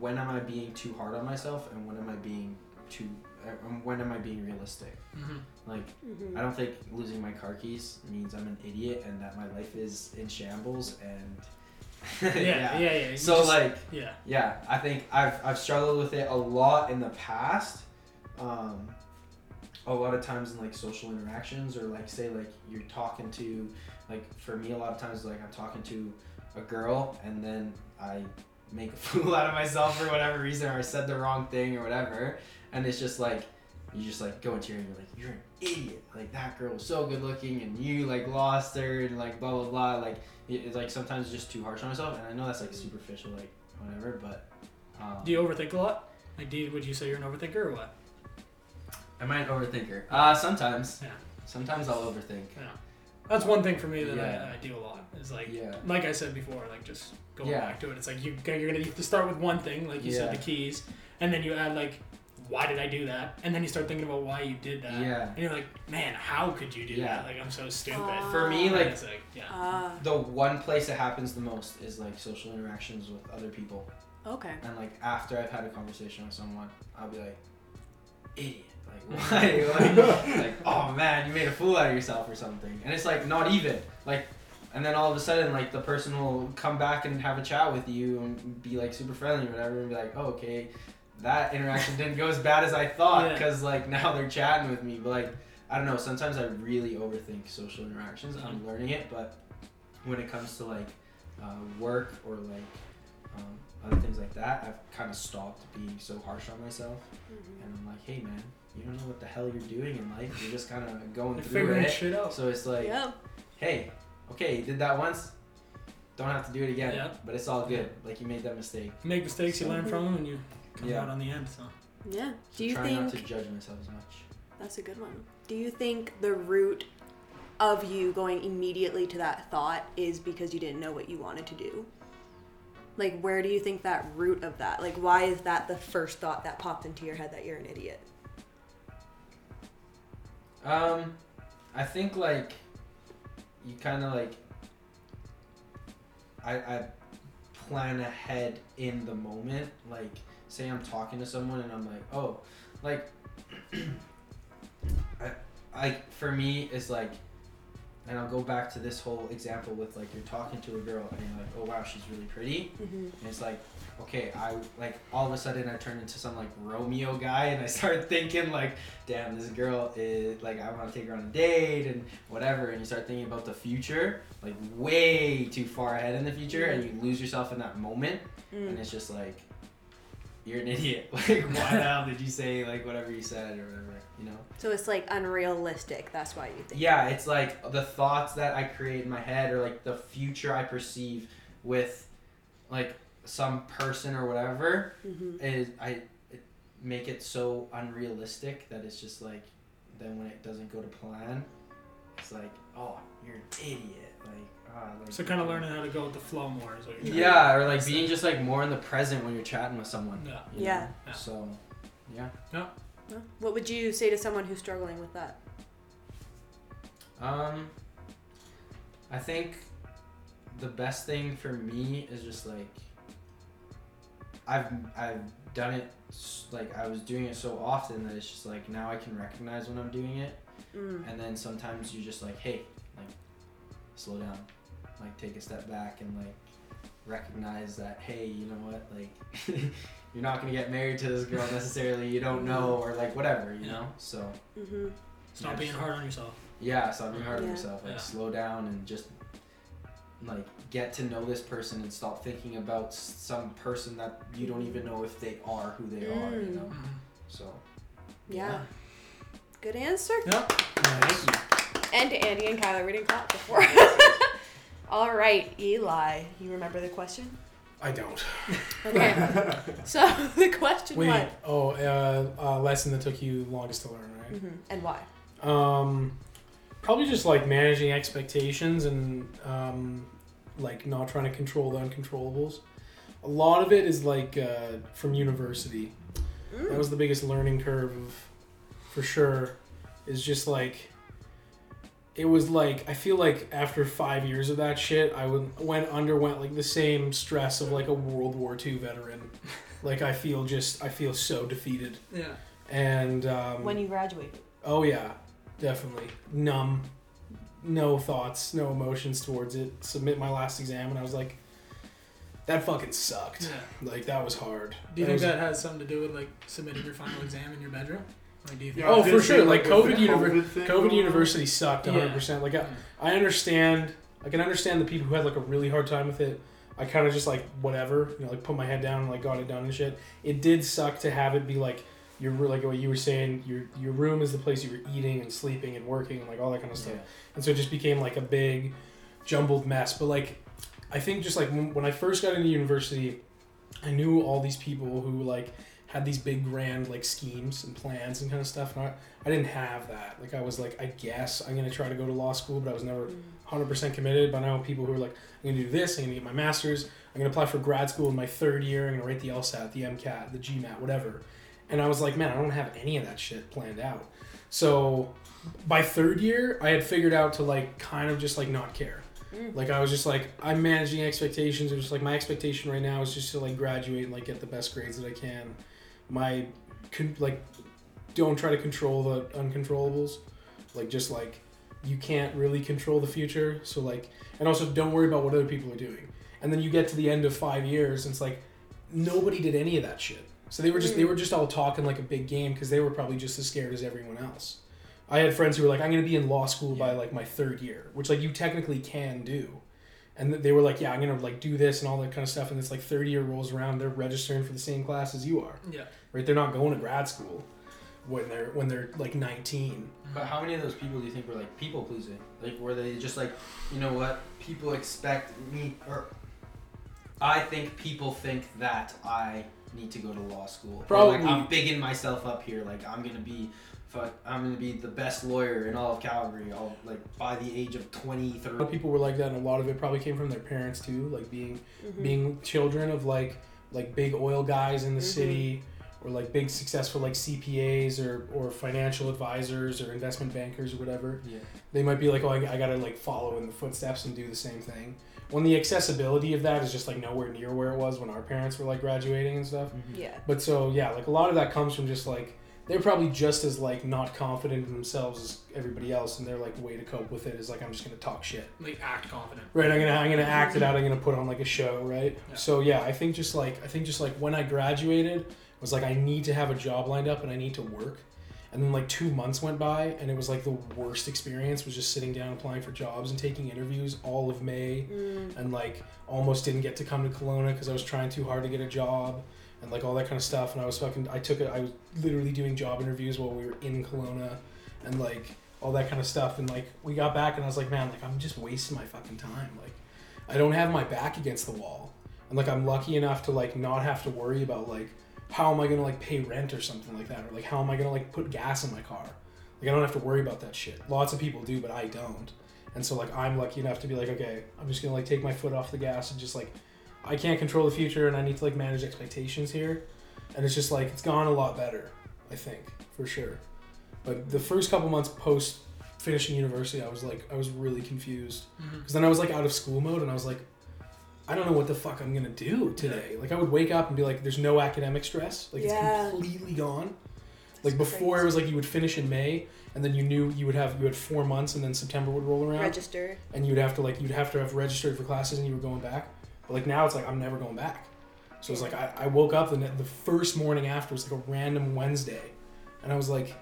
when am I being too hard on myself and when am I being too uh, when am I being realistic? Mhm. Like Mhm. I don't think losing my car keys means I'm an idiot and that my life is in shambles and Yeah, yeah, yeah. you So just- like yeah, yeah, I think I've I've struggled with it a lot in the past. Um, a lot of times in like social interactions, or like say like you're talking to, like for me, a lot of times like I'm talking to a girl, and then I make a fool out of myself for whatever reason, or I said the wrong thing or whatever, and it's just like you just like go into your and you're like you're an idiot. Like that girl was so good looking, and you like lost her, and like blah blah blah. Like it's like sometimes just too harsh on myself, and I know that's like superficial, like whatever, but. Um, Do you overthink a lot? Like, do you, would you say you're an overthinker or what? Am I an overthinker? Uh, sometimes. Yeah. Sometimes I'll overthink. Yeah. That's one thing for me that Yeah. I, I do a lot. Is like, Yeah. like I said before, like just going Yeah. back to it. It's like you you're gonna have to start with one thing, like you said, the keys, and then you add like, why did I do that? And then you start thinking about why you did that. Yeah. And you're like, man, how could you do Yeah. that? Like I'm so stupid. Aw. For me, like it's like, yeah. Ah, the one place it happens the most is like social interactions with other people, okay. and like after I've had a conversation with someone, I'll be like, idiot. Like why? like, like oh man, you made a fool out of yourself or something, and it's like not even like. And then all of a sudden, like the person will come back and have a chat with you and be like super friendly or whatever, and be like, oh, okay, that interaction didn't go as bad as I thought Yeah. because like now they're chatting with me. But like I don't know, sometimes I really overthink social interactions. I'm learning it, but when it comes to like uh, work or like um, other things like that, I've kind of stopped being so harsh on myself, Mhm. and I'm like, hey man, you don't know what the hell you're doing in life. You're just kind of going You're through figuring it. shit out. So it's like, yeah. hey, okay, you did that once. Don't have to do it again. Yeah. But it's all good. Like you made that mistake. You make mistakes, you learn from them, and you come Yeah. out on the end. So Yeah. So Do you try think not to judge myself as much. that's a good one? Do you think the root of you going immediately to that thought is because you didn't know what you wanted to do? Like, where do you think that root of that? Like, why is that the first thought that popped into your head that you're an idiot? Um, I think like you kind of like I I plan ahead in the moment. Like, say I'm talking to someone and I'm like, oh, like I I for me it's like. And I'll go back to this whole example with like you're talking to a girl and you're like, oh wow, she's really pretty. Mm-hmm. And it's like, okay, I like all of a sudden I turn into some like Romeo guy and I start thinking like, damn, this girl is like I want to take her on a date and whatever. And you start thinking about the future, like way too far ahead in the future, and you lose yourself in that moment. And Mm. it's just like, you're an idiot. Like, why the hell did you say like whatever you said or whatever? You know? So it's like unrealistic. That's why you think. Yeah, it's like the thoughts that I create in my head or like the future I perceive with like some person or whatever Mm-hmm. is I it make it so unrealistic that it's just like then when it doesn't go to plan, it's like oh you're an idiot like like so kind of learning how to go with the flow more is what you're trying yeah or like being just like more in the present when you're chatting with someone Yeah. you Yeah. know? Yeah. so yeah Huh? What would you say to someone who's struggling with that? Um, I think the best thing for me is just like I've I've done it s- like I was doing it so often that it's just like now I can recognize when I'm doing it, Mm. and then sometimes you just like hey, like slow down, like take a step back and like recognize that hey, you know what, like you're not gonna get married to this girl necessarily, you don't know, or like whatever, you Yeah. know, so. Mm-hmm. Stop Yeah, being hard on yourself. yeah, stop being hard on yourself. Like Yeah. slow down and just like get to know this person and stop thinking about some person that you don't even know if they are who they are. You Mm. know. Mhm. So. Yeah. Good answer. Yep. Thank you. And Andy and Kyler, we didn't clap before. All right, Eli, you remember the question? I don't. Okay. so the question Wait. was, Oh, uh, uh, lesson that took you longest to learn, right? Mhm, and why? Um, probably just like managing expectations and um, like not trying to control the uncontrollables. A lot of it is like uh, from university. That was the biggest learning curve of, for sure. Is just like. It was like I feel like after five years of that shit, I would went underwent like the same stress of like a World War II veteran. Like I feel just I feel so defeated Yeah. and um, when you graduated. Oh yeah, definitely numb, no thoughts, no emotions towards it. Submit my last exam, and I was like, that fucking sucked. Yeah. Like that was hard. Do you That think was- that has something to do with like submitting your final exam in your bedroom? Like, do you think? Yeah, Oh, for sure. Like, with COVID univer- COVID university sucked Yeah. 100. percent Like I, I understand. I can understand the people who had like a really hard time with it. I kind of just like whatever, you know, like put my head down and like got it done and shit. It did suck to have it be like your like what you were saying. Your your room is the place you were eating and sleeping and working and like all that kind of stuff. and so it just became like a big jumbled mess but like i think just like when when i first got into university i knew all these people who like had these big grand like schemes and plans and kind of stuff and i, I didn't have that like i was like i guess i'm going to try to go to law school but i was never 100% committed but now people who are like i'm going to do this i'm going to get my master's i'm going to apply for grad school in my third year i'm going to write the lsat the mcat the gmat whatever and i was like man i don't have any of that shit planned out so by third year, I had figured out to like kind of just like not care. Mm. Like I was just like I'm managing expectations. It was just like my expectation right now is just to like graduate and like get the best grades that I can. My con- like don't try to control the uncontrollables. Like just like you can't really control the future. So like and also don't worry about what other people are doing. And then you get to the end of five years and it's like nobody did any of that shit. So they were just they mm. were just all talking like a big game because they were probably just as scared as everyone else. I had friends who were like, I'm gonna be in law school by like my third year, which like you technically can do. And they were like, yeah, I'm gonna like do this and all that kind of stuff. And it's like third year rolls around, they're registering for the same class as you are, Yeah. right? They're not going to grad school when they're when they're like 19. But how many of those people do you think were like people pleasing? Like were they just like, you know what, people expect me or I think people think that I need to go to law school. Probably. like, I'm bigging myself up here. Like I'm gonna be, fuck, I'm gonna be the best lawyer in all of Calgary. All like by the age of 20, A lot of people were like that, and a lot of it probably came from their parents too, like being being children of like like big oil guys in the Mhm. city or like big successful like CPAs or or financial advisors or investment bankers or whatever. Yeah. They might be like, oh, I, I gotta like follow in the footsteps and do the same thing. When the accessibility of that is just like nowhere near where it was when our parents were like graduating and stuff. Yeah. But so yeah, like a lot of that comes from just like they're probably just as like not confident in themselves as everybody else, and their like way to cope with it is like I'm just gonna talk shit. Like act confident. Right, I'm gonna I'm gonna act it out. I'm gonna put on like a show, right? Yeah. So yeah, I think just like I think just like when I graduated, I was like I need to have a job lined up and I need to work. And then like two months went by, and it was like the worst experience. Was just sitting down applying for jobs and taking interviews all of May, Mm. and like almost didn't get to come to Kelowna because I was trying too hard to get a job, and like all that kind of stuff. And I was fucking I took it. I was literally doing job interviews while we were in Kelowna, and like all that kind of stuff. And like we got back, and I was like, man, like I'm just wasting my fucking time. Like I don't have my back against the wall, and like I'm lucky enough to like not have to worry about like how am I gonna like pay rent or something like that, or like how am I gonna like put gas in my car. Like I don't have to worry about that shit. Lots of people do, but I don't. And so like I'm lucky enough to be like, okay, I'm just gonna like take my foot off the gas and just like I can't control the future and I need to like manage expectations here. And it's just like it's gone a lot better, I think, for sure. But the first couple months post finishing university, I was like I was really confused. Mm-hmm. Because then I was like out of school mode and I was like, I don't know what the fuck I'm gonna do today. Like I would wake up and be like, there's no academic stress. Like Yeah. it's completely gone. Like before it was like you would finish in May and then you knew you would have you had four months and then September would roll around Register. and you'd have to like you'd have to have registered for classes and you were going back. But like now it's like I'm never going back. So it's like I, I woke up the, the first morning after it was like a random Wednesday, and I was like,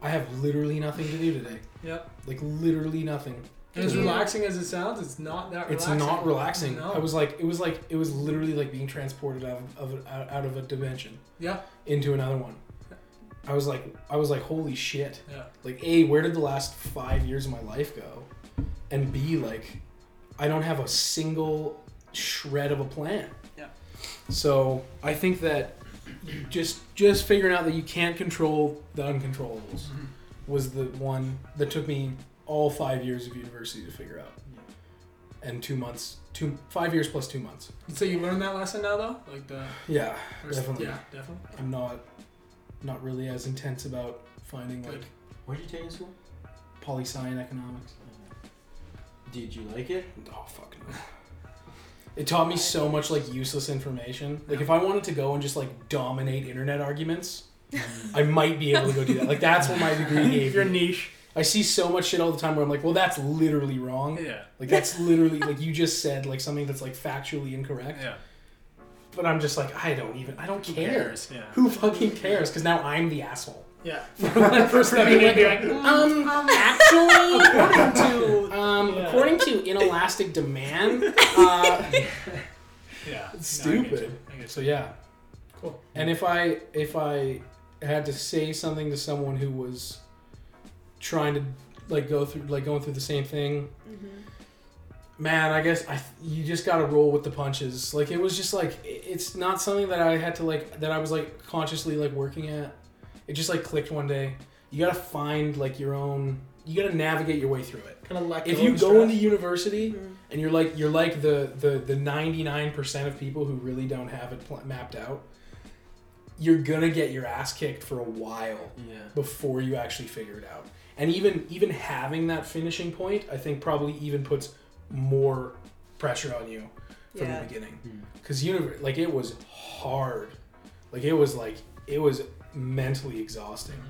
I have literally nothing to do today. Yep. Like literally nothing. And as relaxing as it sounds, it's not that It's not relaxing. No. I was like, it was like, it was literally like being transported out of, of out of a dimension Yeah. into another one. I was like, I was like, holy shit! Yeah. Like, a, where did the last five years of my life go? And b, like, I don't have a single shred of a plan. Yeah. So I think that just just figuring out that you can't control the uncontrollables Mhm. was the one that took me all five years of university to figure out, and two months, two five years plus two months. So you learned that lesson now, though, like the Yeah, first, definitely. yeah, definitely. I'm not not really as intense about finding like What did you take in school? poli sci and economics. Did you like it? Oh fuck no. It taught me so much like useless information. Like if I wanted to go and just like dominate internet arguments, I might be able to go do that. Like that's what my degree gave Your me. niche. I see so much shit all the time where I'm like, well, that's literally wrong. Yeah. Like that's literally like you just said like something that's like factually incorrect. Yeah. But I'm just like, I don't even, I don't Who care. cares? Yeah. Who fucking cares? Because now I'm the asshole. Yeah. For stepping in, being like, um, actually, according to, um, Yeah. according to inelastic demand, uh, Yeah. it's No, I stupid. I get. So yeah. Cool. And if I if I had to say something to someone who was trying to like go through like going through the same thing, man, I guess I you just got to roll with the punches. Like it was just like it's not something that I had to like that I was like consciously like working at. It just like clicked one day. You got to find like your own you got to navigate your way through it. Kind of let If you go stress. into university and you're like you're like the the the 99% of people who really don't have it pl- mapped out you're gonna get your ass kicked for a while Yeah. before you actually figure it out and even even having that finishing point i think probably even puts more pressure on you from Yeah. the beginning Hmm. because universe like it was hard like it was like it was mentally exhausting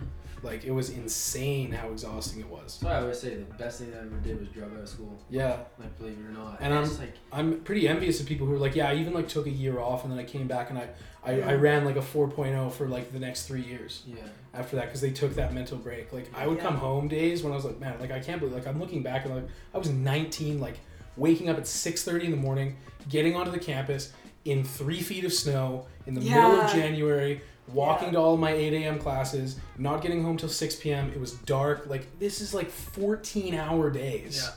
like it was insane how exhausting it was That's why I always say the best thing I ever did was drop out of school. yeah Like believe it or not. And it's I'm- like I'm pretty envious of people who are like, yeah, I even like took a year off and then I came back and I, I, I ran like a 4.0 for like the next three years yeah. after that because they took that mental break. Like I would Yeah. come home days when I was like, man, like I can't believe like I'm looking back and like I was 19, like waking up at 6:30 in the morning, getting onto the campus in three feet of snow in the middle of January. Walking Yeah. to all of my 8 a.m. classes, not getting home till 6 p.m. It was dark. Like, this is like 14 hour days Yeah.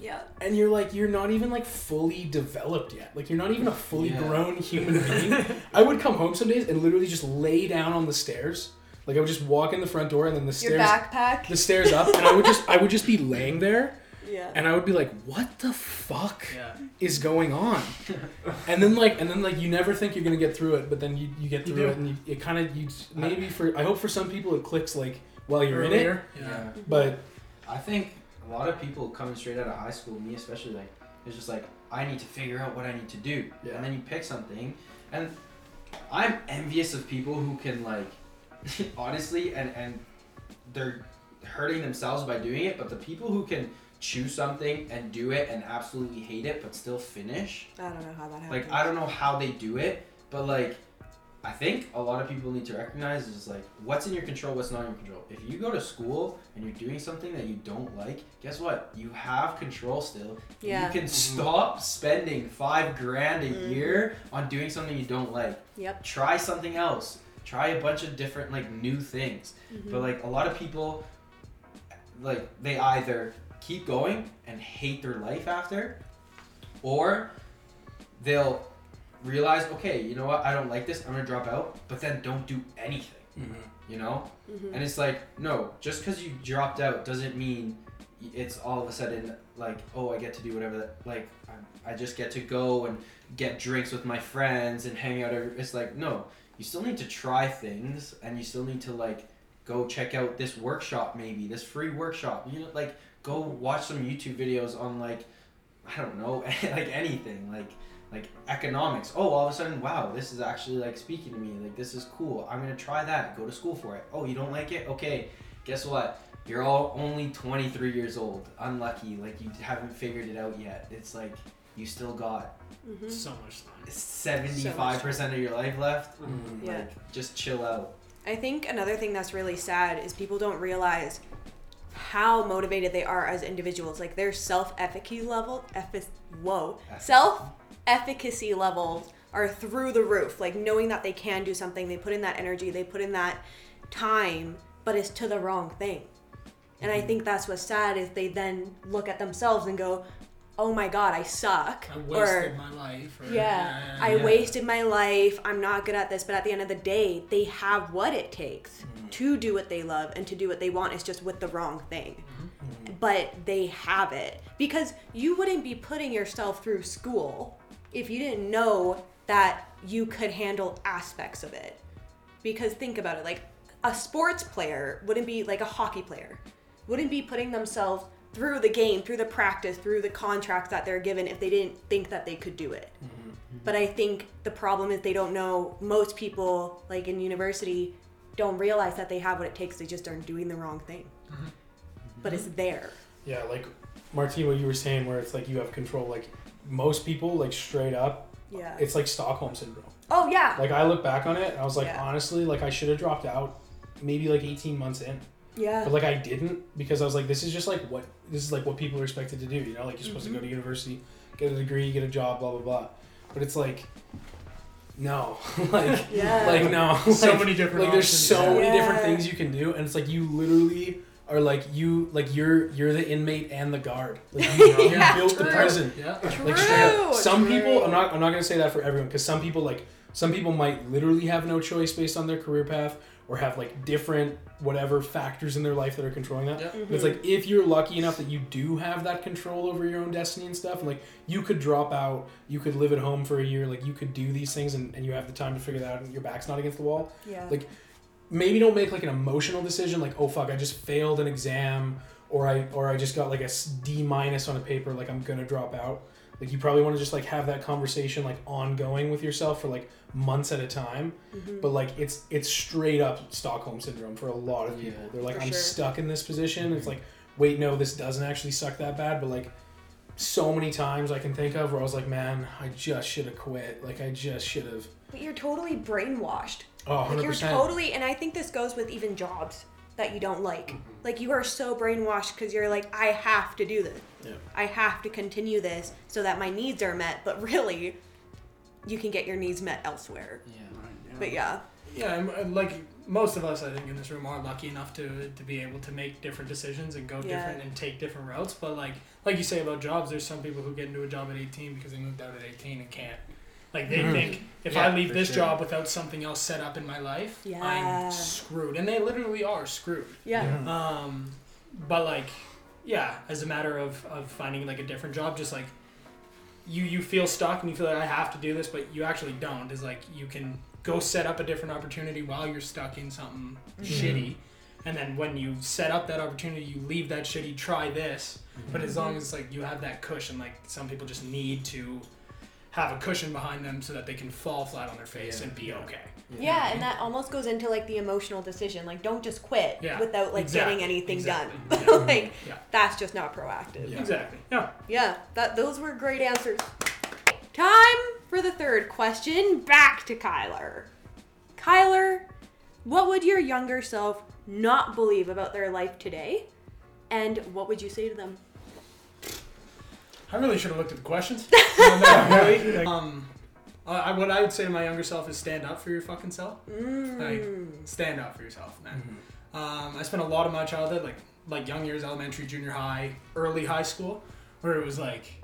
Yeah. and you're like you're not even like fully developed yet like you're not even a fully Yeah. grown human being i would come home some days and literally just lay down on the stairs like i would just walk in the front door and then the Your stairs backpack. the stairs up and i would just i would just be laying there yeah. and i would be like what the fuck Yeah. is going on and then like and then like you never think you're gonna get through it but then you, you get through do. it and you, it kind of you maybe for i hope for some people it clicks like while you're in it Earlier. Yeah. Yeah. but I think a lot of people coming straight out of high school, me especially, like, it's just like, I need to figure out what I need to do. Yeah. And then you pick something. And I'm envious of people who can, like, honestly, and, and they're hurting themselves by doing it, but the people who can choose something and do it and absolutely hate it but still finish, I don't know how that happens. like, I don't know how they do it, but, like, I think a lot of people need to recognize is like what's in your control, what's not in your control. If you go to school and you're doing something that you don't like, guess what? You have control still. Yeah. You can stop spending five grand a Mhm. year on doing something you don't like. Yep. Try something else. Try a bunch of different like new things. Mhm. But like a lot of people like they either keep going and hate their life after or they'll realize, okay, you know what, I don't like this, I'm gonna drop out, but then don't do anything. You know? Mhm. And it's like, no, just because you dropped out doesn't mean it's all of a sudden like, oh, I get to do whatever. That, like, I, I just get to go and get drinks with my friends and hang out. Every, it's like, no, you still need to try things and you still need to like go check out this workshop, maybe this free workshop. You know, like go watch some YouTube videos on like, I don't know, like anything, like like economics. Oh, all of a sudden, wow, this is actually like speaking to me. Like this is cool. I'm gonna try that. Go to school for it. Oh, you don't like it? Okay. Guess what? You're all only 23 years old. Unlucky. Like you haven't figured it out yet. It's like you still got Mhm. So much time. 75% of your life left. Mhm. Yeah. Like just chill out. I think another thing that's really sad is people don't realize how motivated they are as individuals. Like their self efficacy level, effic- whoa, self efficacy levels are through the roof. Like knowing that they can do something, they put in that energy, they put in that time, but it's to the wrong thing. And I mm-hmm. think that's what's sad is they then look at themselves and go, oh my god, I suck. I or wasted my life. Or, yeah, I yeah. wasted my life. I'm not good at this. But at the end of the day, they have what it takes mm-hmm. To do what they love and to do what they want. is just with the wrong thing. Mm-hmm. But they have it because you wouldn't be putting yourself through school if you didn't know that you could handle aspects of it. Because think about it, like a sports player wouldn't be like a hockey player, wouldn't be putting themselves through the game, through the practice, through the contracts that they're given if they didn't think that they could do it. Mm-hmm. But I think the problem is they don't know. Most people, like in university, don't realize that they have what it takes. They just aren't doing the wrong thing. Mm-hmm. But it's mm-hmm. there. Yeah, like Martin, what you were saying, where it's like you have control. Like most people, like straight up, Yeah. it's like Stockholm syndrome. oh yeah. Like I look back on it, and I was like, Yeah. honestly, like I should have dropped out, maybe like 18 months in, yeah. but like I didn't because I was like, this is just like what this is like what people are expected to do. You know, like you're supposed to go to mm-hmm. university, get a degree, get a job, blah blah blah. But it's like, no, like Yeah. like no, So Like- many different like there's options. so many different things you can do and it's like you literally are like you like you're you're the inmate and the guard like you, you Yeah, built the true. prison Yeah. like straight up. True, some people i'm not i'm not gonna say that for everyone because some people like some people might literally have no choice based on their career path or have like different whatever factors in their life that are controlling that Yeah. but it's mm-hmm. like if you're lucky enough that you do have that control over your own destiny and stuff, and like you could drop out, you could live at home for a year, like you could do these things, and, and you have the time to figure that out, and your back's not against the wall. yeah. Like maybe don't make like an emotional decision, like oh fuck, I just failed an exam, or I or I just got like a D minus on a paper, like I'm gonna drop out. Like you probably want to just like have that conversation like ongoing with yourself for like months at a time Mhm. but like it's it's straight up Stockholm syndrome for a lot of people. Yeah. They're like, I'm sure. stuck in this position. It's like, wait, no, this doesn't actually suck that bad. But like, so many times I can think of where I was like, man, I just should have quit. Like, I just should have. But you're totally brainwashed. Oh, Like you're totally, and I think this goes with even jobs that you don't like. Like you are so brainwashed because you're like, I have to do this. Yeah. I have to continue this so that my needs are met. But really, you can get your needs met elsewhere. Yeah. Right, yeah. But yeah, Yeah, and, and like most of us, I think in this room are lucky enough to to be able to make different decisions and go Yeah. different and take different routes. But like like you say about jobs, there's some people who get into a job at 18 because they moved out at 18 and can't. Like they Mhm. think if Yeah, I leave this sure. job without something else set up in my life, Yeah. I'm screwed. And they literally are screwed. yeah, Um, but like, yeah, as a matter of, of finding like a different job, just like you you feel stuck and you feel like I have to do this, but you actually don't. Is like you can go set up a different opportunity while you're stuck in something mm-hmm. shitty, and then when you set up that opportunity, you leave that shitty, try this. But as long as like you have that cushion, like some people just need to have a cushion behind them so that they can fall flat on their face Yeah. and be okay. Yeah, and that almost goes into like the emotional decision. Like, don't just quit Yeah, without like exactly, getting anything exactly, done. yeah. like, Yeah. that's just not proactive. Yeah. Exactly. Yeah. Yeah, that those were great answers. Time for the third question. Back to Kyler. Kyler, what would your younger self not believe about their life today? And what would you say to them? I really should have looked at the questions. no, no, really. Like, um, I, I- what I would say to my younger self is stand up for your fucking self. Mm. Stand up for yourself, man. Um, I spent a lot of my childhood, like like young years, elementary, junior high, early high school, where it was like,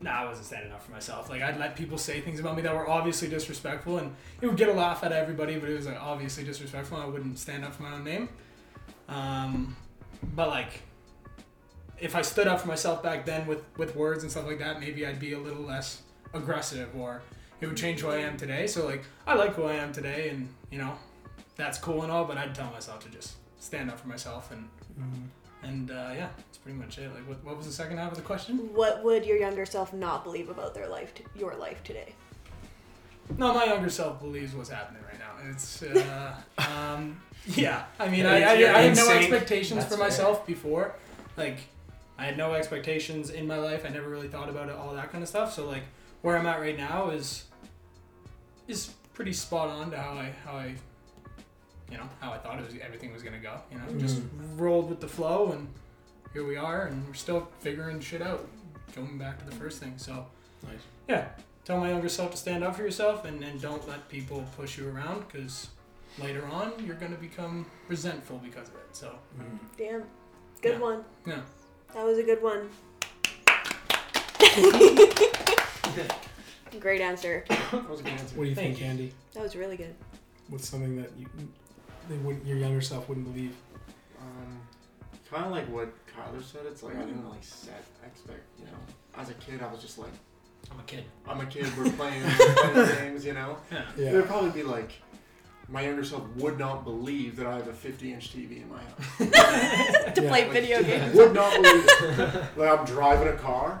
nah, I wasn't standing up for myself. Like I'd let people say things about me that were obviously disrespectful, and it would get a laugh out of everybody, but it was like obviously disrespectful. and I wouldn't stand up for my own name. Um, but like if I stood up for myself back then with, with words and stuff like that, maybe I'd be a little less aggressive or it would change who I am today. So like I like who I am today and you know, that's cool and all, but I'd tell myself to just stand up for myself and and uh, yeah, that's pretty much it. Like what, what was the second half of the question? What would your younger self not believe about their life, t- your life today? No, my younger self believes what's happening right now. It's uh, um, yeah. I mean, Yeah, I, I, I had no expectations That's for fair. myself before. Like, I had no expectations in my life. I never really thought about it, all that kind of stuff. So like, where I'm at right now is is pretty spot on to how I how I you know how I thought it was everything was gonna go. You know, just mm. rolled with the flow, and here we are, and we're still figuring shit out. Going back to the first thing, so Nice. yeah, tell my younger self to stand up for yourself and, and don't let people push you around because later on you're going to become resentful because of it. So, mm. Damn. Good Yeah. one. yeah. That was a good one. Great answer. That was a good answer. What do you Thank think, you. Andy? That was really good. What's something that you, they wouldn't, your younger self wouldn't believe? Um, kind of like what Kyler said. It's like I didn't really set expect. You know, as a kid, I was just like, I'm a kid. I'm a kid. We're playing, we're playing games. You know. Yeah. Yeah. It'd probably be like, my younger self would not believe that I have a 50-inch TV in my house. to Yeah. play video games. would not believe it. Like I'm driving a car.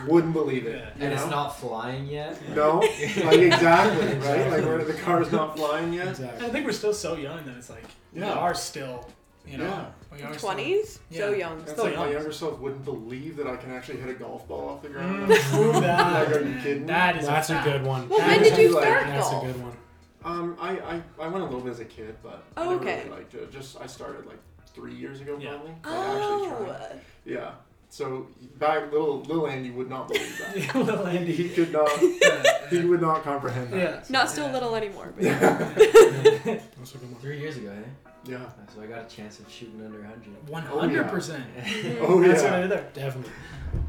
Yeah. Wouldn't believe it. Yeah. You And it's not flying yet. No, like exactly, right? Like where the car's not flying yet. Exactly. I think we're still so young that it's like we Yeah. are still, you know, Yeah. we are still- Twenties, so young. It's Still like my younger self wouldn't believe that I can actually hit a golf ball off the ground. Mm, that. Like, are you kidding? That is That's a fact. good one. Well, That when is did you like- start That's a good one. Um, I, I, I went a little bit as a kid, but I Oh, never okay. really liked it. Just I started like three years ago, Yeah. probably. Like, actually Oh. Yeah. So back little little Andy would not believe that. Little Andy. he could not. Yeah. He would not comprehend that. Yeah. not still Yeah. little anymore. But That's a. Three years ago, eh? Yeah. So I got a chance of shooting under 100. One hundred percent. Oh yeah. That's what I did. There. Definitely.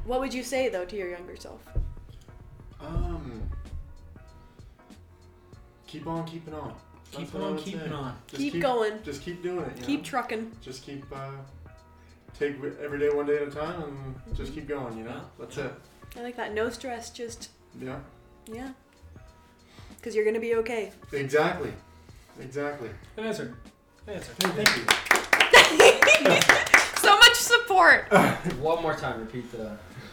what would you say though to your younger self? Um. Keep on keeping on. That's Keep what I on would keeping on. Just keep, going. Just keep doing it. You Keep know? trucking. just keep uh, take it every day one day at a time and just keep going. You know. That's it. I like that. No stress. Just Yeah. yeah. Because you're gonna be okay. Exactly. Exactly. Good answer. Good answer. Thank you. so much support. One more time, repeat the.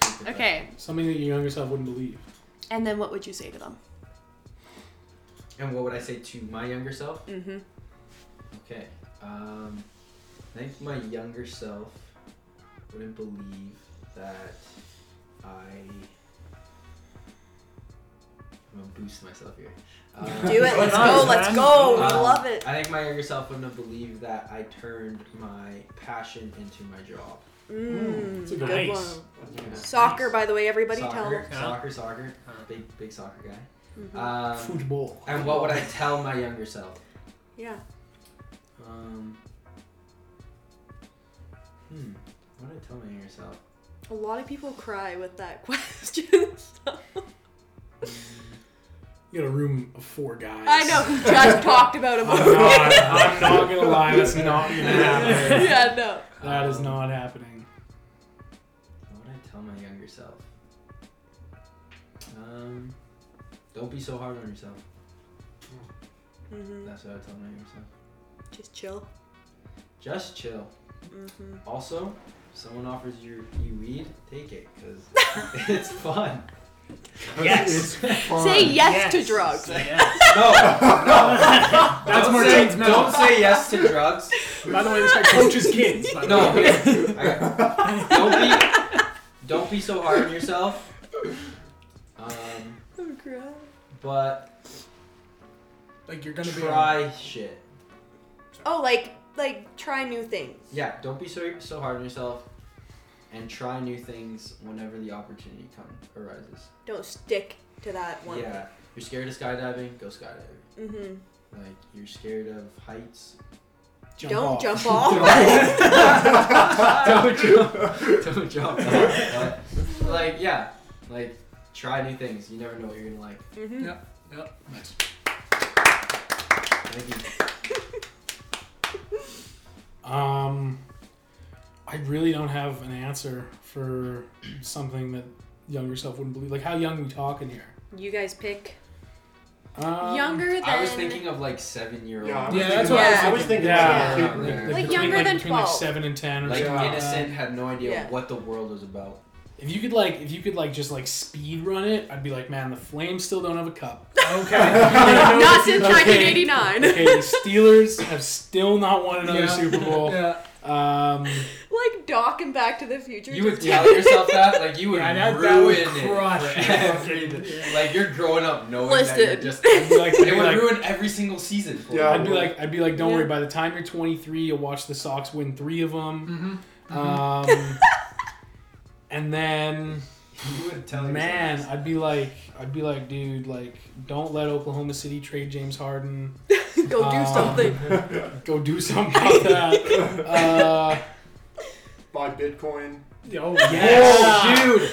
Repeat the Okay. Something that your younger self wouldn't believe. And then what would you say to them? And what would I say to my younger self? Mm-hmm. Okay. Um, I think my younger self wouldn't believe that I. I'm gonna boost myself here. Uh, Do it. Let's Nice, go. Let's man. go. We Um, love it. I think my younger self wouldn't have believed that I turned my passion into my job. Mm, That's a good good- Nice. one. Yeah. Soccer, by the way, everybody soccer, tell. Yeah. soccer, soccer, Uh. big big soccer guy. Mhm. Um, Football. and what would I tell my younger self? yeah. Um, hmm, what would I tell my younger self? A lot of people cry with that question. You got a room of four guys. I know. We just talked about him. I'm not, I'm not gonna lie, that's not gonna happen. yeah. No. That is not happening. What would I tell my younger self? Um, don't be so hard on yourself. hmm That's what I tell my younger self. Just chill. Just chill. hmm Also, if someone offers you you weed, take it because it's fun. Yes. It's fun. Say yes, to drugs. Yes. No, no. That's don't Martin's say, mouth. Don't say yes to drugs. By the way, this guy coaches kids. by the No, way. I- don't be don't be so hard on yourself. Um, I'm but Like you're gonna be. try shit. Oh, like like try new things. Yeah, don't be so so hard on yourself, and try new things whenever the opportunity comes arises. Don't stick to that one. Yeah, you're scared of skydiving, go skydiving. Mm-hmm. Like you're scared of heights, Jump Don't off. jump off. don't jump, don't jump. off. But, like yeah, like try new things. You never know what you're gonna like. mm-hmm. Yep. Yep. Nice. Thank you. I really don't have an answer for something that younger self wouldn't believe. Like, how young are we talking here? You guys pick Um, younger than. I was thinking of like seven year old. Yeah, Yeah, that's what like- I I was was thinking. Yeah, like, yeah, kid- yeah. Like between, younger like, than between like 12. seven and ten or Like something. like innocent, had no idea Yeah. what the world was about. If you could like, if you could like just like speed run it, I'd be like, man, the Flames still don't have a cup. Okay. Not since 1989. Okay, the Steelers have still not won another Yeah. Super Bowl. Yeah. Um, like Doc and Back to the Future. You would tell yourself that, like you would Yeah, that, ruin that would it. crush. it. every- Yeah. like you're growing up knowing that you're just. I'd be like, It would like, ruin every single season. For Yeah, you. I'd be like, I'd be like, don't Yeah. worry. By the time you're 23, you'll watch the Sox win three of them. Mhm. Um, and then, you would tell man. I'd be like, I'd be like, dude, like, don't let Oklahoma City trade James Harden. Go do Um, something. Go do something about that. Uh, Buy Bitcoin. Oh Yes. Oh, dude.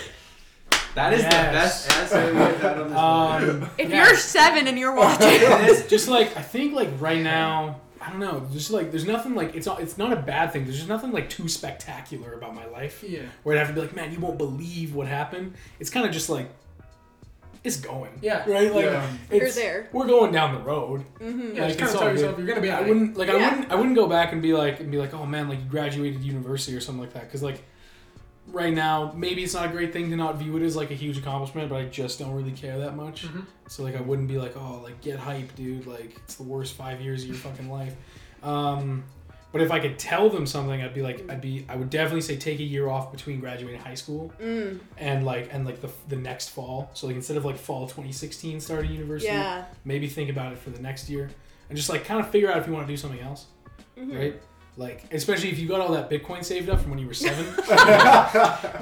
That is Yes. the best answer we've had on this podcast. Um, If yeah. you're seven and you're watching, This- just like I think like right now, I don't know. Just like there's nothing like it's not it's not a bad thing. There's just nothing like too spectacular about my life Yeah. where I'd have to be like, man, you won't believe what happened. It's kind of just like it's going. Yeah. Right. Like Yeah. You're it's, there. We're going down the road. mm-hmm. Yeah, Like, just kind it's of all tell yourself good. you're gonna be. I alright. wouldn't like I Yeah. wouldn't I wouldn't go back and be like and be like, oh man, like you graduated university or something like that. Because like right now, maybe it's not a great thing to not view it as like a huge accomplishment, but I just don't really care that much. Mhm. So like I wouldn't be like, oh, like get hype, dude. Like it's the worst five years of your fucking life. Um, but if I could tell them something, I'd be like, I'd be, I would definitely say take a year off between graduating high school Mm, and like and like the the next fall. So like instead of like fall 2016 starting university, yeah. maybe think about it for the next year and just like kind of figure out if you want to do something else, Mhm. right? Like especially if you got all that Bitcoin saved up from when you were seven.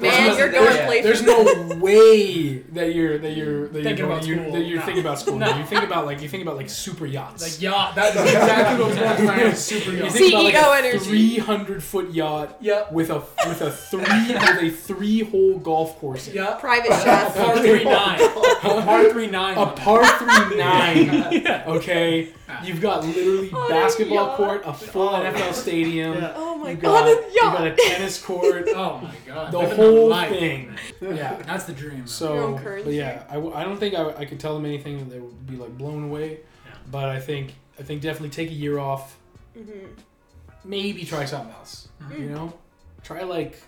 Man, There's you're no- going yeah. places. There's no way that you're that you're that Thinking you're, about you're, school. that you're No. thinking about school. No. You think about like you think about like super yachts. Like yacht. That is exactly what was going through my head. Super you yacht. think about like CEO a E energy. 300 foot yacht Yep. with a with a three with a three hole golf course. in it. Yep. Private A par three nine. A par three nine. A par three nine. Okay, you've got literally oh, On basketball yacht. court, a full Oh. NFL stadium. Yeah. Oh my You god, got, a you got a tennis court, Oh my god. the Living whole life. thing. Yeah. That's the dream. So, own but currency. yeah, I, w- I don't think I, I could tell them anything that they would be like blown away. Yeah. But I think I think definitely take a year off. Mm-hmm. Maybe try something else. Mhm. You know, try like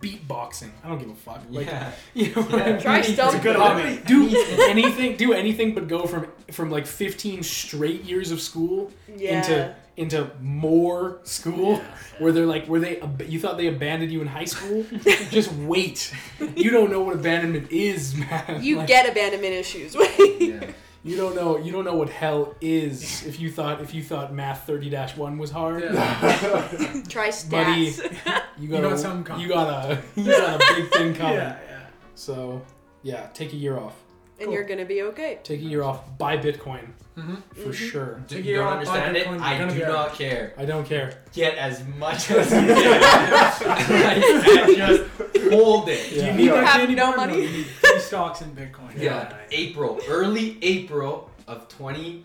beatboxing. I don't give a fuck. Like yeah. you know, what I Yeah. mean? Try It's a good hobby. do anything. Do anything but go from from like 15 straight years of school Yeah. into into more school. Yeah. Where they're like, where they, ab- you thought they abandoned you in high school? Just wait. You don't know what abandonment is, man. You Like, get abandonment issues. yeah. You don't know. You don't know what hell is. If you thought, if you thought math thirty one was hard, Yeah. Try Buddy, stats. you got, got a, you got a, you got a big thing coming. Yeah. Yeah. So, yeah, take a year off. And you're gonna be okay. Take a year off. Buy Bitcoin Mm-hmm. for sure. Do you don't understand it? I do be not care. I don't care. Get as much as you can. I just hold it. Do you need You that have candy no bar? money? you need three stocks in Bitcoin. Yeah, April, early April of 20,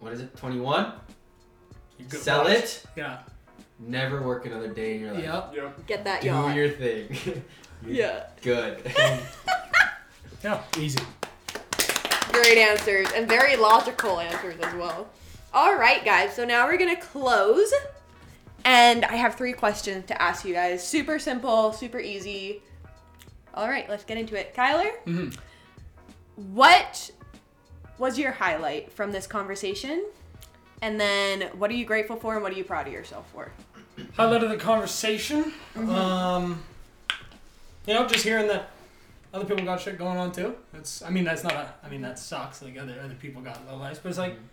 what is it, 21? You good Sell bucks. it, Yeah. never work another day in your life. Yep. Yep. Get that Do yacht. your thing. Yeah. Good. Now, easy. Great answers and very logical answers as well. All right, guys. So now we're gonna close, and I have three questions to ask you guys. Super simple, super easy. All right, let's get into it. Kyler, Mm-hmm. what was your highlight from this conversation? And then, what are you grateful for, and what are you proud of yourself for? Highlight of the conversation. Mm-hmm. Um, you know, just hearing that other people got shit going on too. It's. I mean, that's not a. I mean, that sucks. Like other other people got low lives, but it's like. Mm-hmm.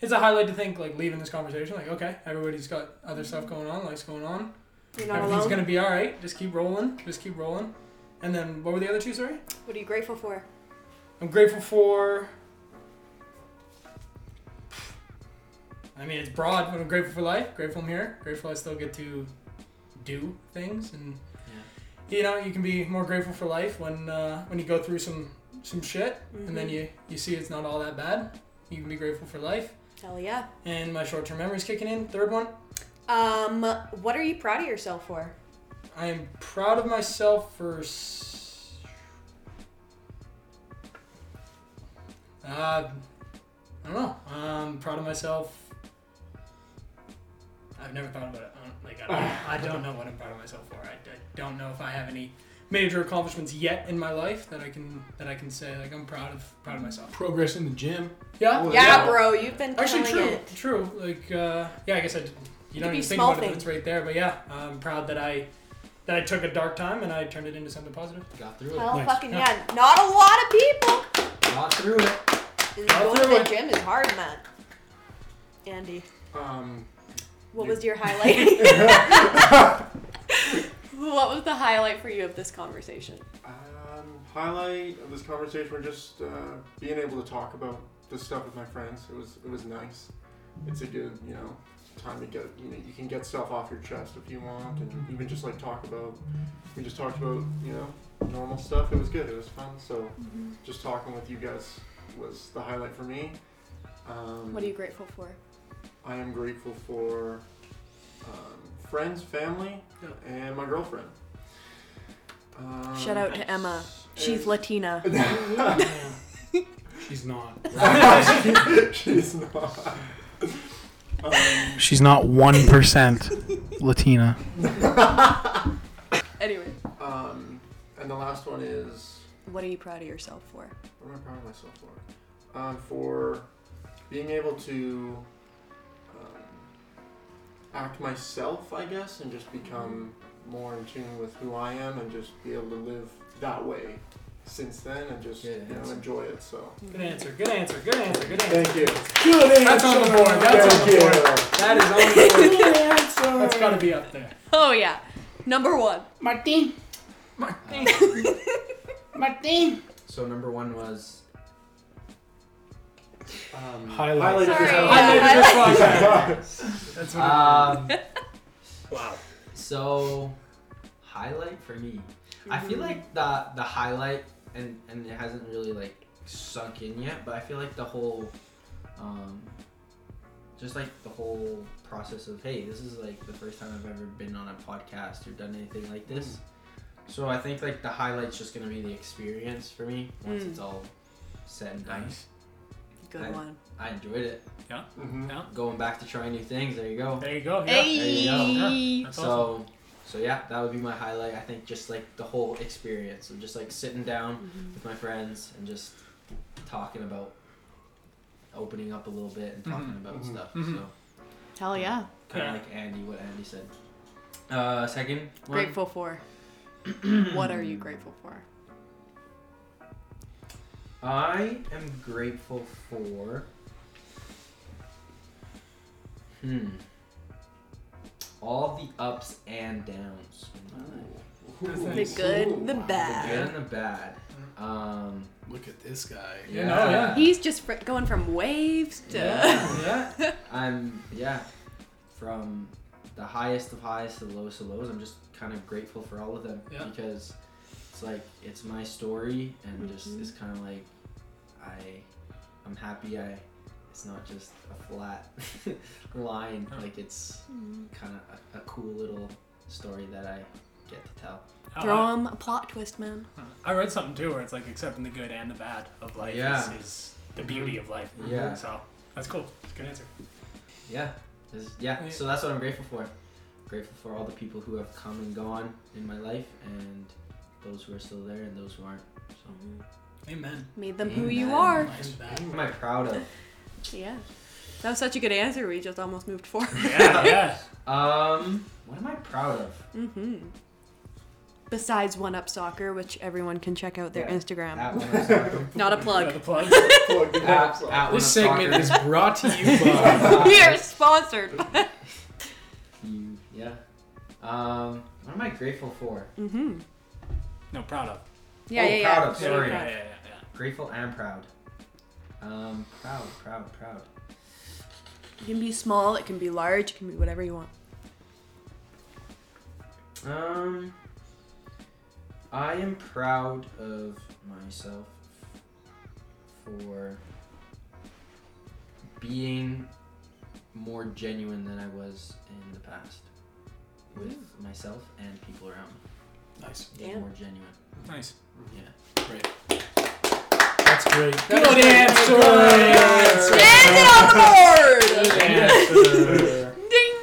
It's a highlight to think like leaving this conversation like okay everybody's got other stuff mm-hmm. going on life's going on You're not everything's alone. gonna be all right just keep rolling just keep rolling and then what were the other two sorry What are you grateful for? I'm grateful for. I mean, it's broad, but I'm grateful for life. Grateful I'm here. Grateful I still get to do things, and you know, you can be more grateful for life when uh, when you go through some some shit, and then Mhm. you you see it's not all that bad. You can be grateful for life, Hell yeah. and my short term memory's kicking in. Third one, Um, what are you proud of yourself for? I am proud of myself for. s- Uh, I don't know. I'm proud of myself. I've never thought about it. I don't, like I don't, I don't know what I'm proud of myself for. I, I don't know if I have any major accomplishments yet in my life that I can that I can say like I'm proud of proud of myself. Progress in the gym. Yeah. Well, Yeah, yeah. bro, you've been Actually, true. it. True. Like uh, yeah, I guess I. You don't Could be even think small about it. things. It's right there. But yeah, I'm proud that I that I took a dark time and I turned it into something positive. Got through it. Hell, Nice. fucking Yeah. yeah. Not a lot of people. Got through it. And Got going to through the it. gym is hard, man. Andy, Um, what You- was your highlight? what was the highlight for you of this conversation? um, highlight of this conversation were just uh, being able to talk about this stuff with my friends. It was it was nice. It's a good you know time to get you know you can get stuff off your chest if you want, and even just like talk about. We just talked about you know normal stuff. It was good. It was fun. So just talking with you guys was the highlight for me. Um, What are you grateful for? I am grateful for um, friends, family, Yeah. and my girlfriend. Um, Shout out to Emma. She's and- Latina. She's not. She's not. Um, She's not one percent Latina. Anyway, um, and the last one is what are you proud of yourself for? what am I proud of myself for? Um, for being able to act myself, I guess, and just become mm-hmm. more in tune with who I am, and just be able to live that way since then, and just you know enjoy it. So Good answer. Good answer. Good answer. Good answer. thank you. Good answer. That's on the board. That's on Thank the board. you. That is on the board. That's got to be up there. Oh yeah, number one. Martin. Martin. So number one was Um, Highlight. highlight Sorry, of I yeah, made I this podcast. That's what um. Wow. So, highlight for me. I feel like the the highlight, and and it hasn't really like sunk in yet, but I feel like the whole, um, just like the whole process of hey, this is like the first time I've ever been on a podcast or done anything like this. So I think like the highlight's just gonna be the experience for me once Mm. it's all said and done. Nice. Good I- one. I enjoyed it. Mhm. Yeah. Going back to trying new things. There you go. There you go. Yeah. There you go. Yeah. That's so awesome. so yeah that would be my highlight i think just like the whole experience of just like sitting down Mm-hmm. with my friends and just talking about opening up a little bit and talking Mhm. about Mhm. stuff Mhm. so Hell yeah. kind of Yeah. like andy what andy said uh second one, Grateful for. what are you grateful for? I am grateful for hmm all the ups and downs in The good, the the bad. The good and the bad um Look at this guy. Yeah, no, yeah. He's just fr- going from waves to. Yeah. Yeah. I'm yeah, from the highest of highs to the lowest of lows. I'm just kind of grateful for all of them Yeah. because it's like it's my story and just Mhm. it's kind of like I I'm happy I it's not just a flat line Yeah. like it's kind of a, a cool little story that I get to tell. Throw him a plot twist, man. I read something too where it's like accepting the good and the bad of life Yeah. is, is the beauty of life. Yeah. So that's cool. It's a good answer. Yeah, It's- yeah. Yeah. So that's what I'm grateful for. Grateful for all the people who have come and gone in my life and those who are still there and those who aren't. So. Amen. Made them who you are. Nice. What am I proud of? Yeah. That was such a good answer. We just almost moved forward. Yeah, yeah. Um, what am I proud of? Mm hmm Besides One Up Soccer, which everyone can check out their Yeah. Instagram. At one of. Not a plug. the plugs. Plug At, at This segment soccer. is brought to you by. we are sponsored. You, yeah. Um, what am I grateful for? Mm hmm No, proud of. Yeah, Oh, yeah, yeah. proud of, sorry. Yeah, yeah, yeah, yeah. Grateful and proud. Um, proud, proud, proud. It can be small, it can be large, it can be whatever you want. Um, I am proud of myself for being more genuine than I was in the past with myself and people around me. Nice. Being Damn. more genuine. Nice. Yeah. Great. That's great. Good Good answer. answer. And it on the board! Good answer. Ding!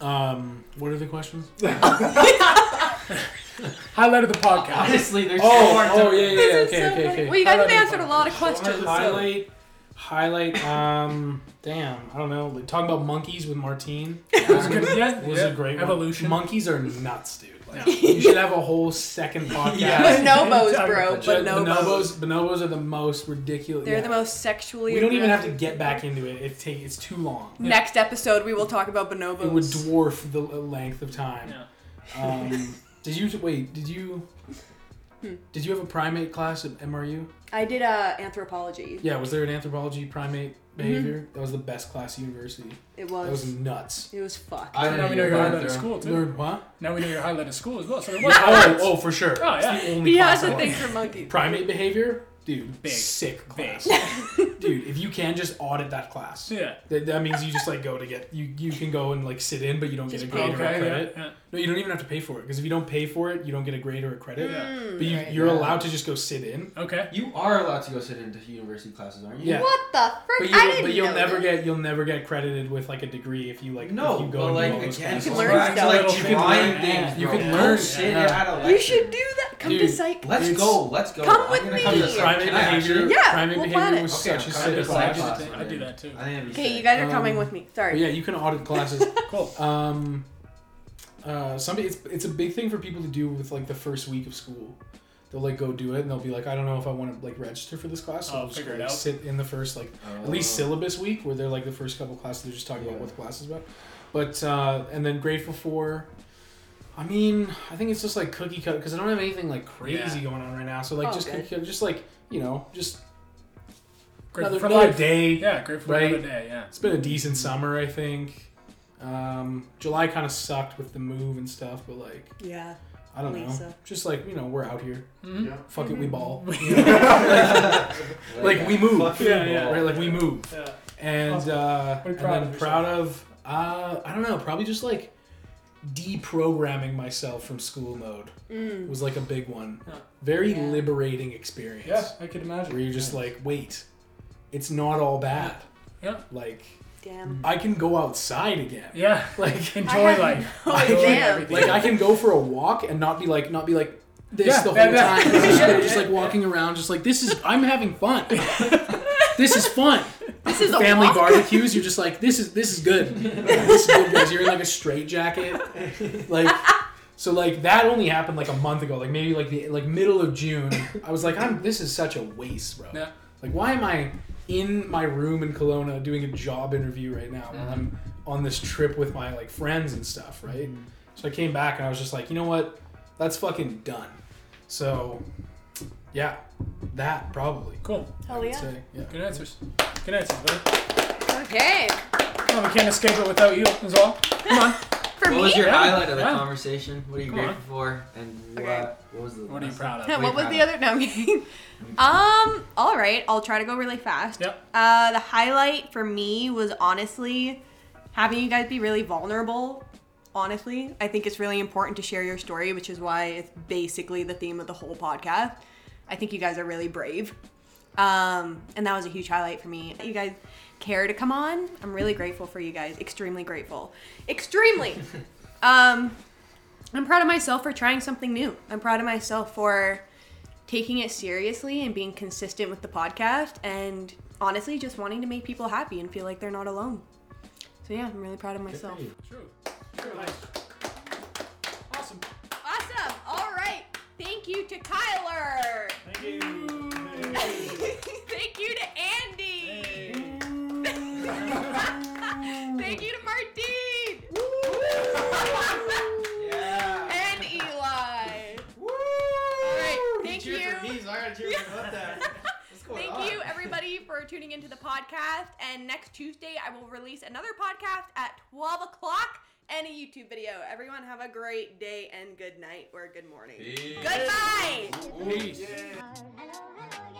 Um, what are the questions? Highlight of the podcast. Honestly, there's Oh, so much. oh yeah, yeah, yeah. This is Okay, so okay, funny. okay. Well, you guys have Highlight of answered a lot of podcast. questions. so- Highlight, highlight. Um, damn, I don't know. Like, talking about monkeys with Martin That was a good. Yeah, was yeah. a great one. evolution. Monkeys are nuts, dude. Like, you should have a whole second podcast. Yeah. Bonobos, bro. Ju- Bonobos. bonobos, bonobos are the most ridiculous. They're yeah. the most sexually. We don't even have to get back into it. It take it's too long. Next episode, we will talk about bonobos. It would dwarf the length of time. Yeah. Um, did you wait? Did you? Hmm. Did you have a primate class at MRU? I did uh, anthropology. Yeah, was there an anthropology primate Mm-hmm. behavior. That was the best class at university. It That was was. nuts. It was fucked. I now didn't we know even your learn highlight of school too. Learned what? Now we know your highlight of school as well. So there was oh, oh, for sure. Oh, yeah. It's the only He class has I a thing for monkeys. Primate behavior, dude. Big. Sick Big. class. dude, if you can just audit that class. Yeah. That, that means you just like go to get you you can go and like sit in, but you don't get a grade pay or a credit. Yeah. yeah. No, you don't even have to pay for it because if you don't pay for it, you don't get a grade or a credit. Yeah. Mm. But you, Right. you're Yeah. allowed to just go sit in. Okay. You are allowed to go sit into university classes, aren't you? Yeah. What the frick? But I you didn't but you'll know never this. get you'll never get credited with like a degree if you like No, if you go but like do all those again. You can learn back stuff. like You can learn- things. you can Don't learn- sit yeah. at a. You should do that. Come to psych. Let's go. Let's go. Come I'm with me. come to Yeah. Primate I behavior. Yeah, primate we'll behavior was Okay, such a sick class. class. I do that too. I think Okay, you guys are Um, coming with me. Sorry. yeah, you can audit classes. Cool. Um, uh, somebody, it's it's a big thing for people to do with like the first week of school. They'll like go do it, and they'll be like, I don't know if I want to like register for this class, so Oh, I'll just figure go, it out. sit in the first like at least Oh. syllabus week where they're like the first couple classes they're just talking about what the class is about. But uh, and then grateful for. I mean, I think it's just like cookie cut because I don't have anything like crazy going on right now. So like Oh, just good. cookie cut, just like you know, just Grateful another, for another day. Yeah. Grateful for Right. another day. Yeah. It's been a decent summer, I think. Um, July kind of sucked with the move and stuff, but like yeah. I don't know, just like you know we're out here. Mhm. Yeah. Fuck it, we ball. Yeah. like we move, Fuck Yeah, you, yeah. right? Like we move, Yeah. and Awesome. uh, What and proud then of proud of. Uh, I don't know, probably just like deprogramming myself from school mode Mm. was like a big one. Yeah. Very Yeah. liberating experience. Yeah. I could imagine. Where you're just like, wait, it's not all bad. Yeah. Like Damn. I can go outside again. Yeah. Like Enjoy I life. no Enjoy idea. everything. like I can go for a walk and not be like not be like this Yeah, the whole that- that- time. Just, Yeah, just yeah. like walking around, just like this is I'm having fun. this is fun. This is a Family walk. barbecues. You're just like this is this is good. this is good, guys. You're in like a straight jacket, like. So like that only happened like a month ago, like maybe like the like middle of June. I was like, I'm this is such a waste, bro. Yeah. Like why am I in my room in Kelowna doing a job interview right now while I'm mm-hmm. on this trip with my like friends and stuff, right? Mm-hmm. So I came back and I was just like, you know what? That's fucking done. So yeah, that probably. Cool. I Hell would yeah. say, yeah. Good answers. Good answers, buddy. Okay. Oh, we can't escape it without you as well. Come on. For What me. was your Yeah. highlight of the Yeah. conversation? What are you Come grateful for? And what, Okay. what was the What are you proud of? What what are was the proud other? No, I'm. Um. All right. I'll try to go really fast. Yep. Uh, the highlight for me was honestly having you guys be really vulnerable. Honestly, I think it's really important to share your story, which is why it's basically the theme of the whole podcast. I think you guys are really brave. Um, and that was a huge highlight for me. You guys care to come on. I'm really grateful for you guys. Extremely grateful. Extremely. um, I'm proud of myself for trying something new. I'm proud of myself for taking it seriously and being consistent with the podcast and honestly just wanting to make people happy and feel like they're not alone. So yeah, I'm really proud of myself. True. True. Nice. Awesome. Awesome. All right. Thank you to Kyler. Thank you. Thank you to Andy. Thank you to Martin. Yeah. and Eli. Woo! All right. Thank cheered you. for me, so I gotta cheer for about that. Thank on? you, everybody, for tuning into the podcast. And next Tuesday, I will release another podcast at 12 o'clock and a YouTube video. Everyone, have a great day and good night or good morning. Peace. Goodbye. Peace. Yeah.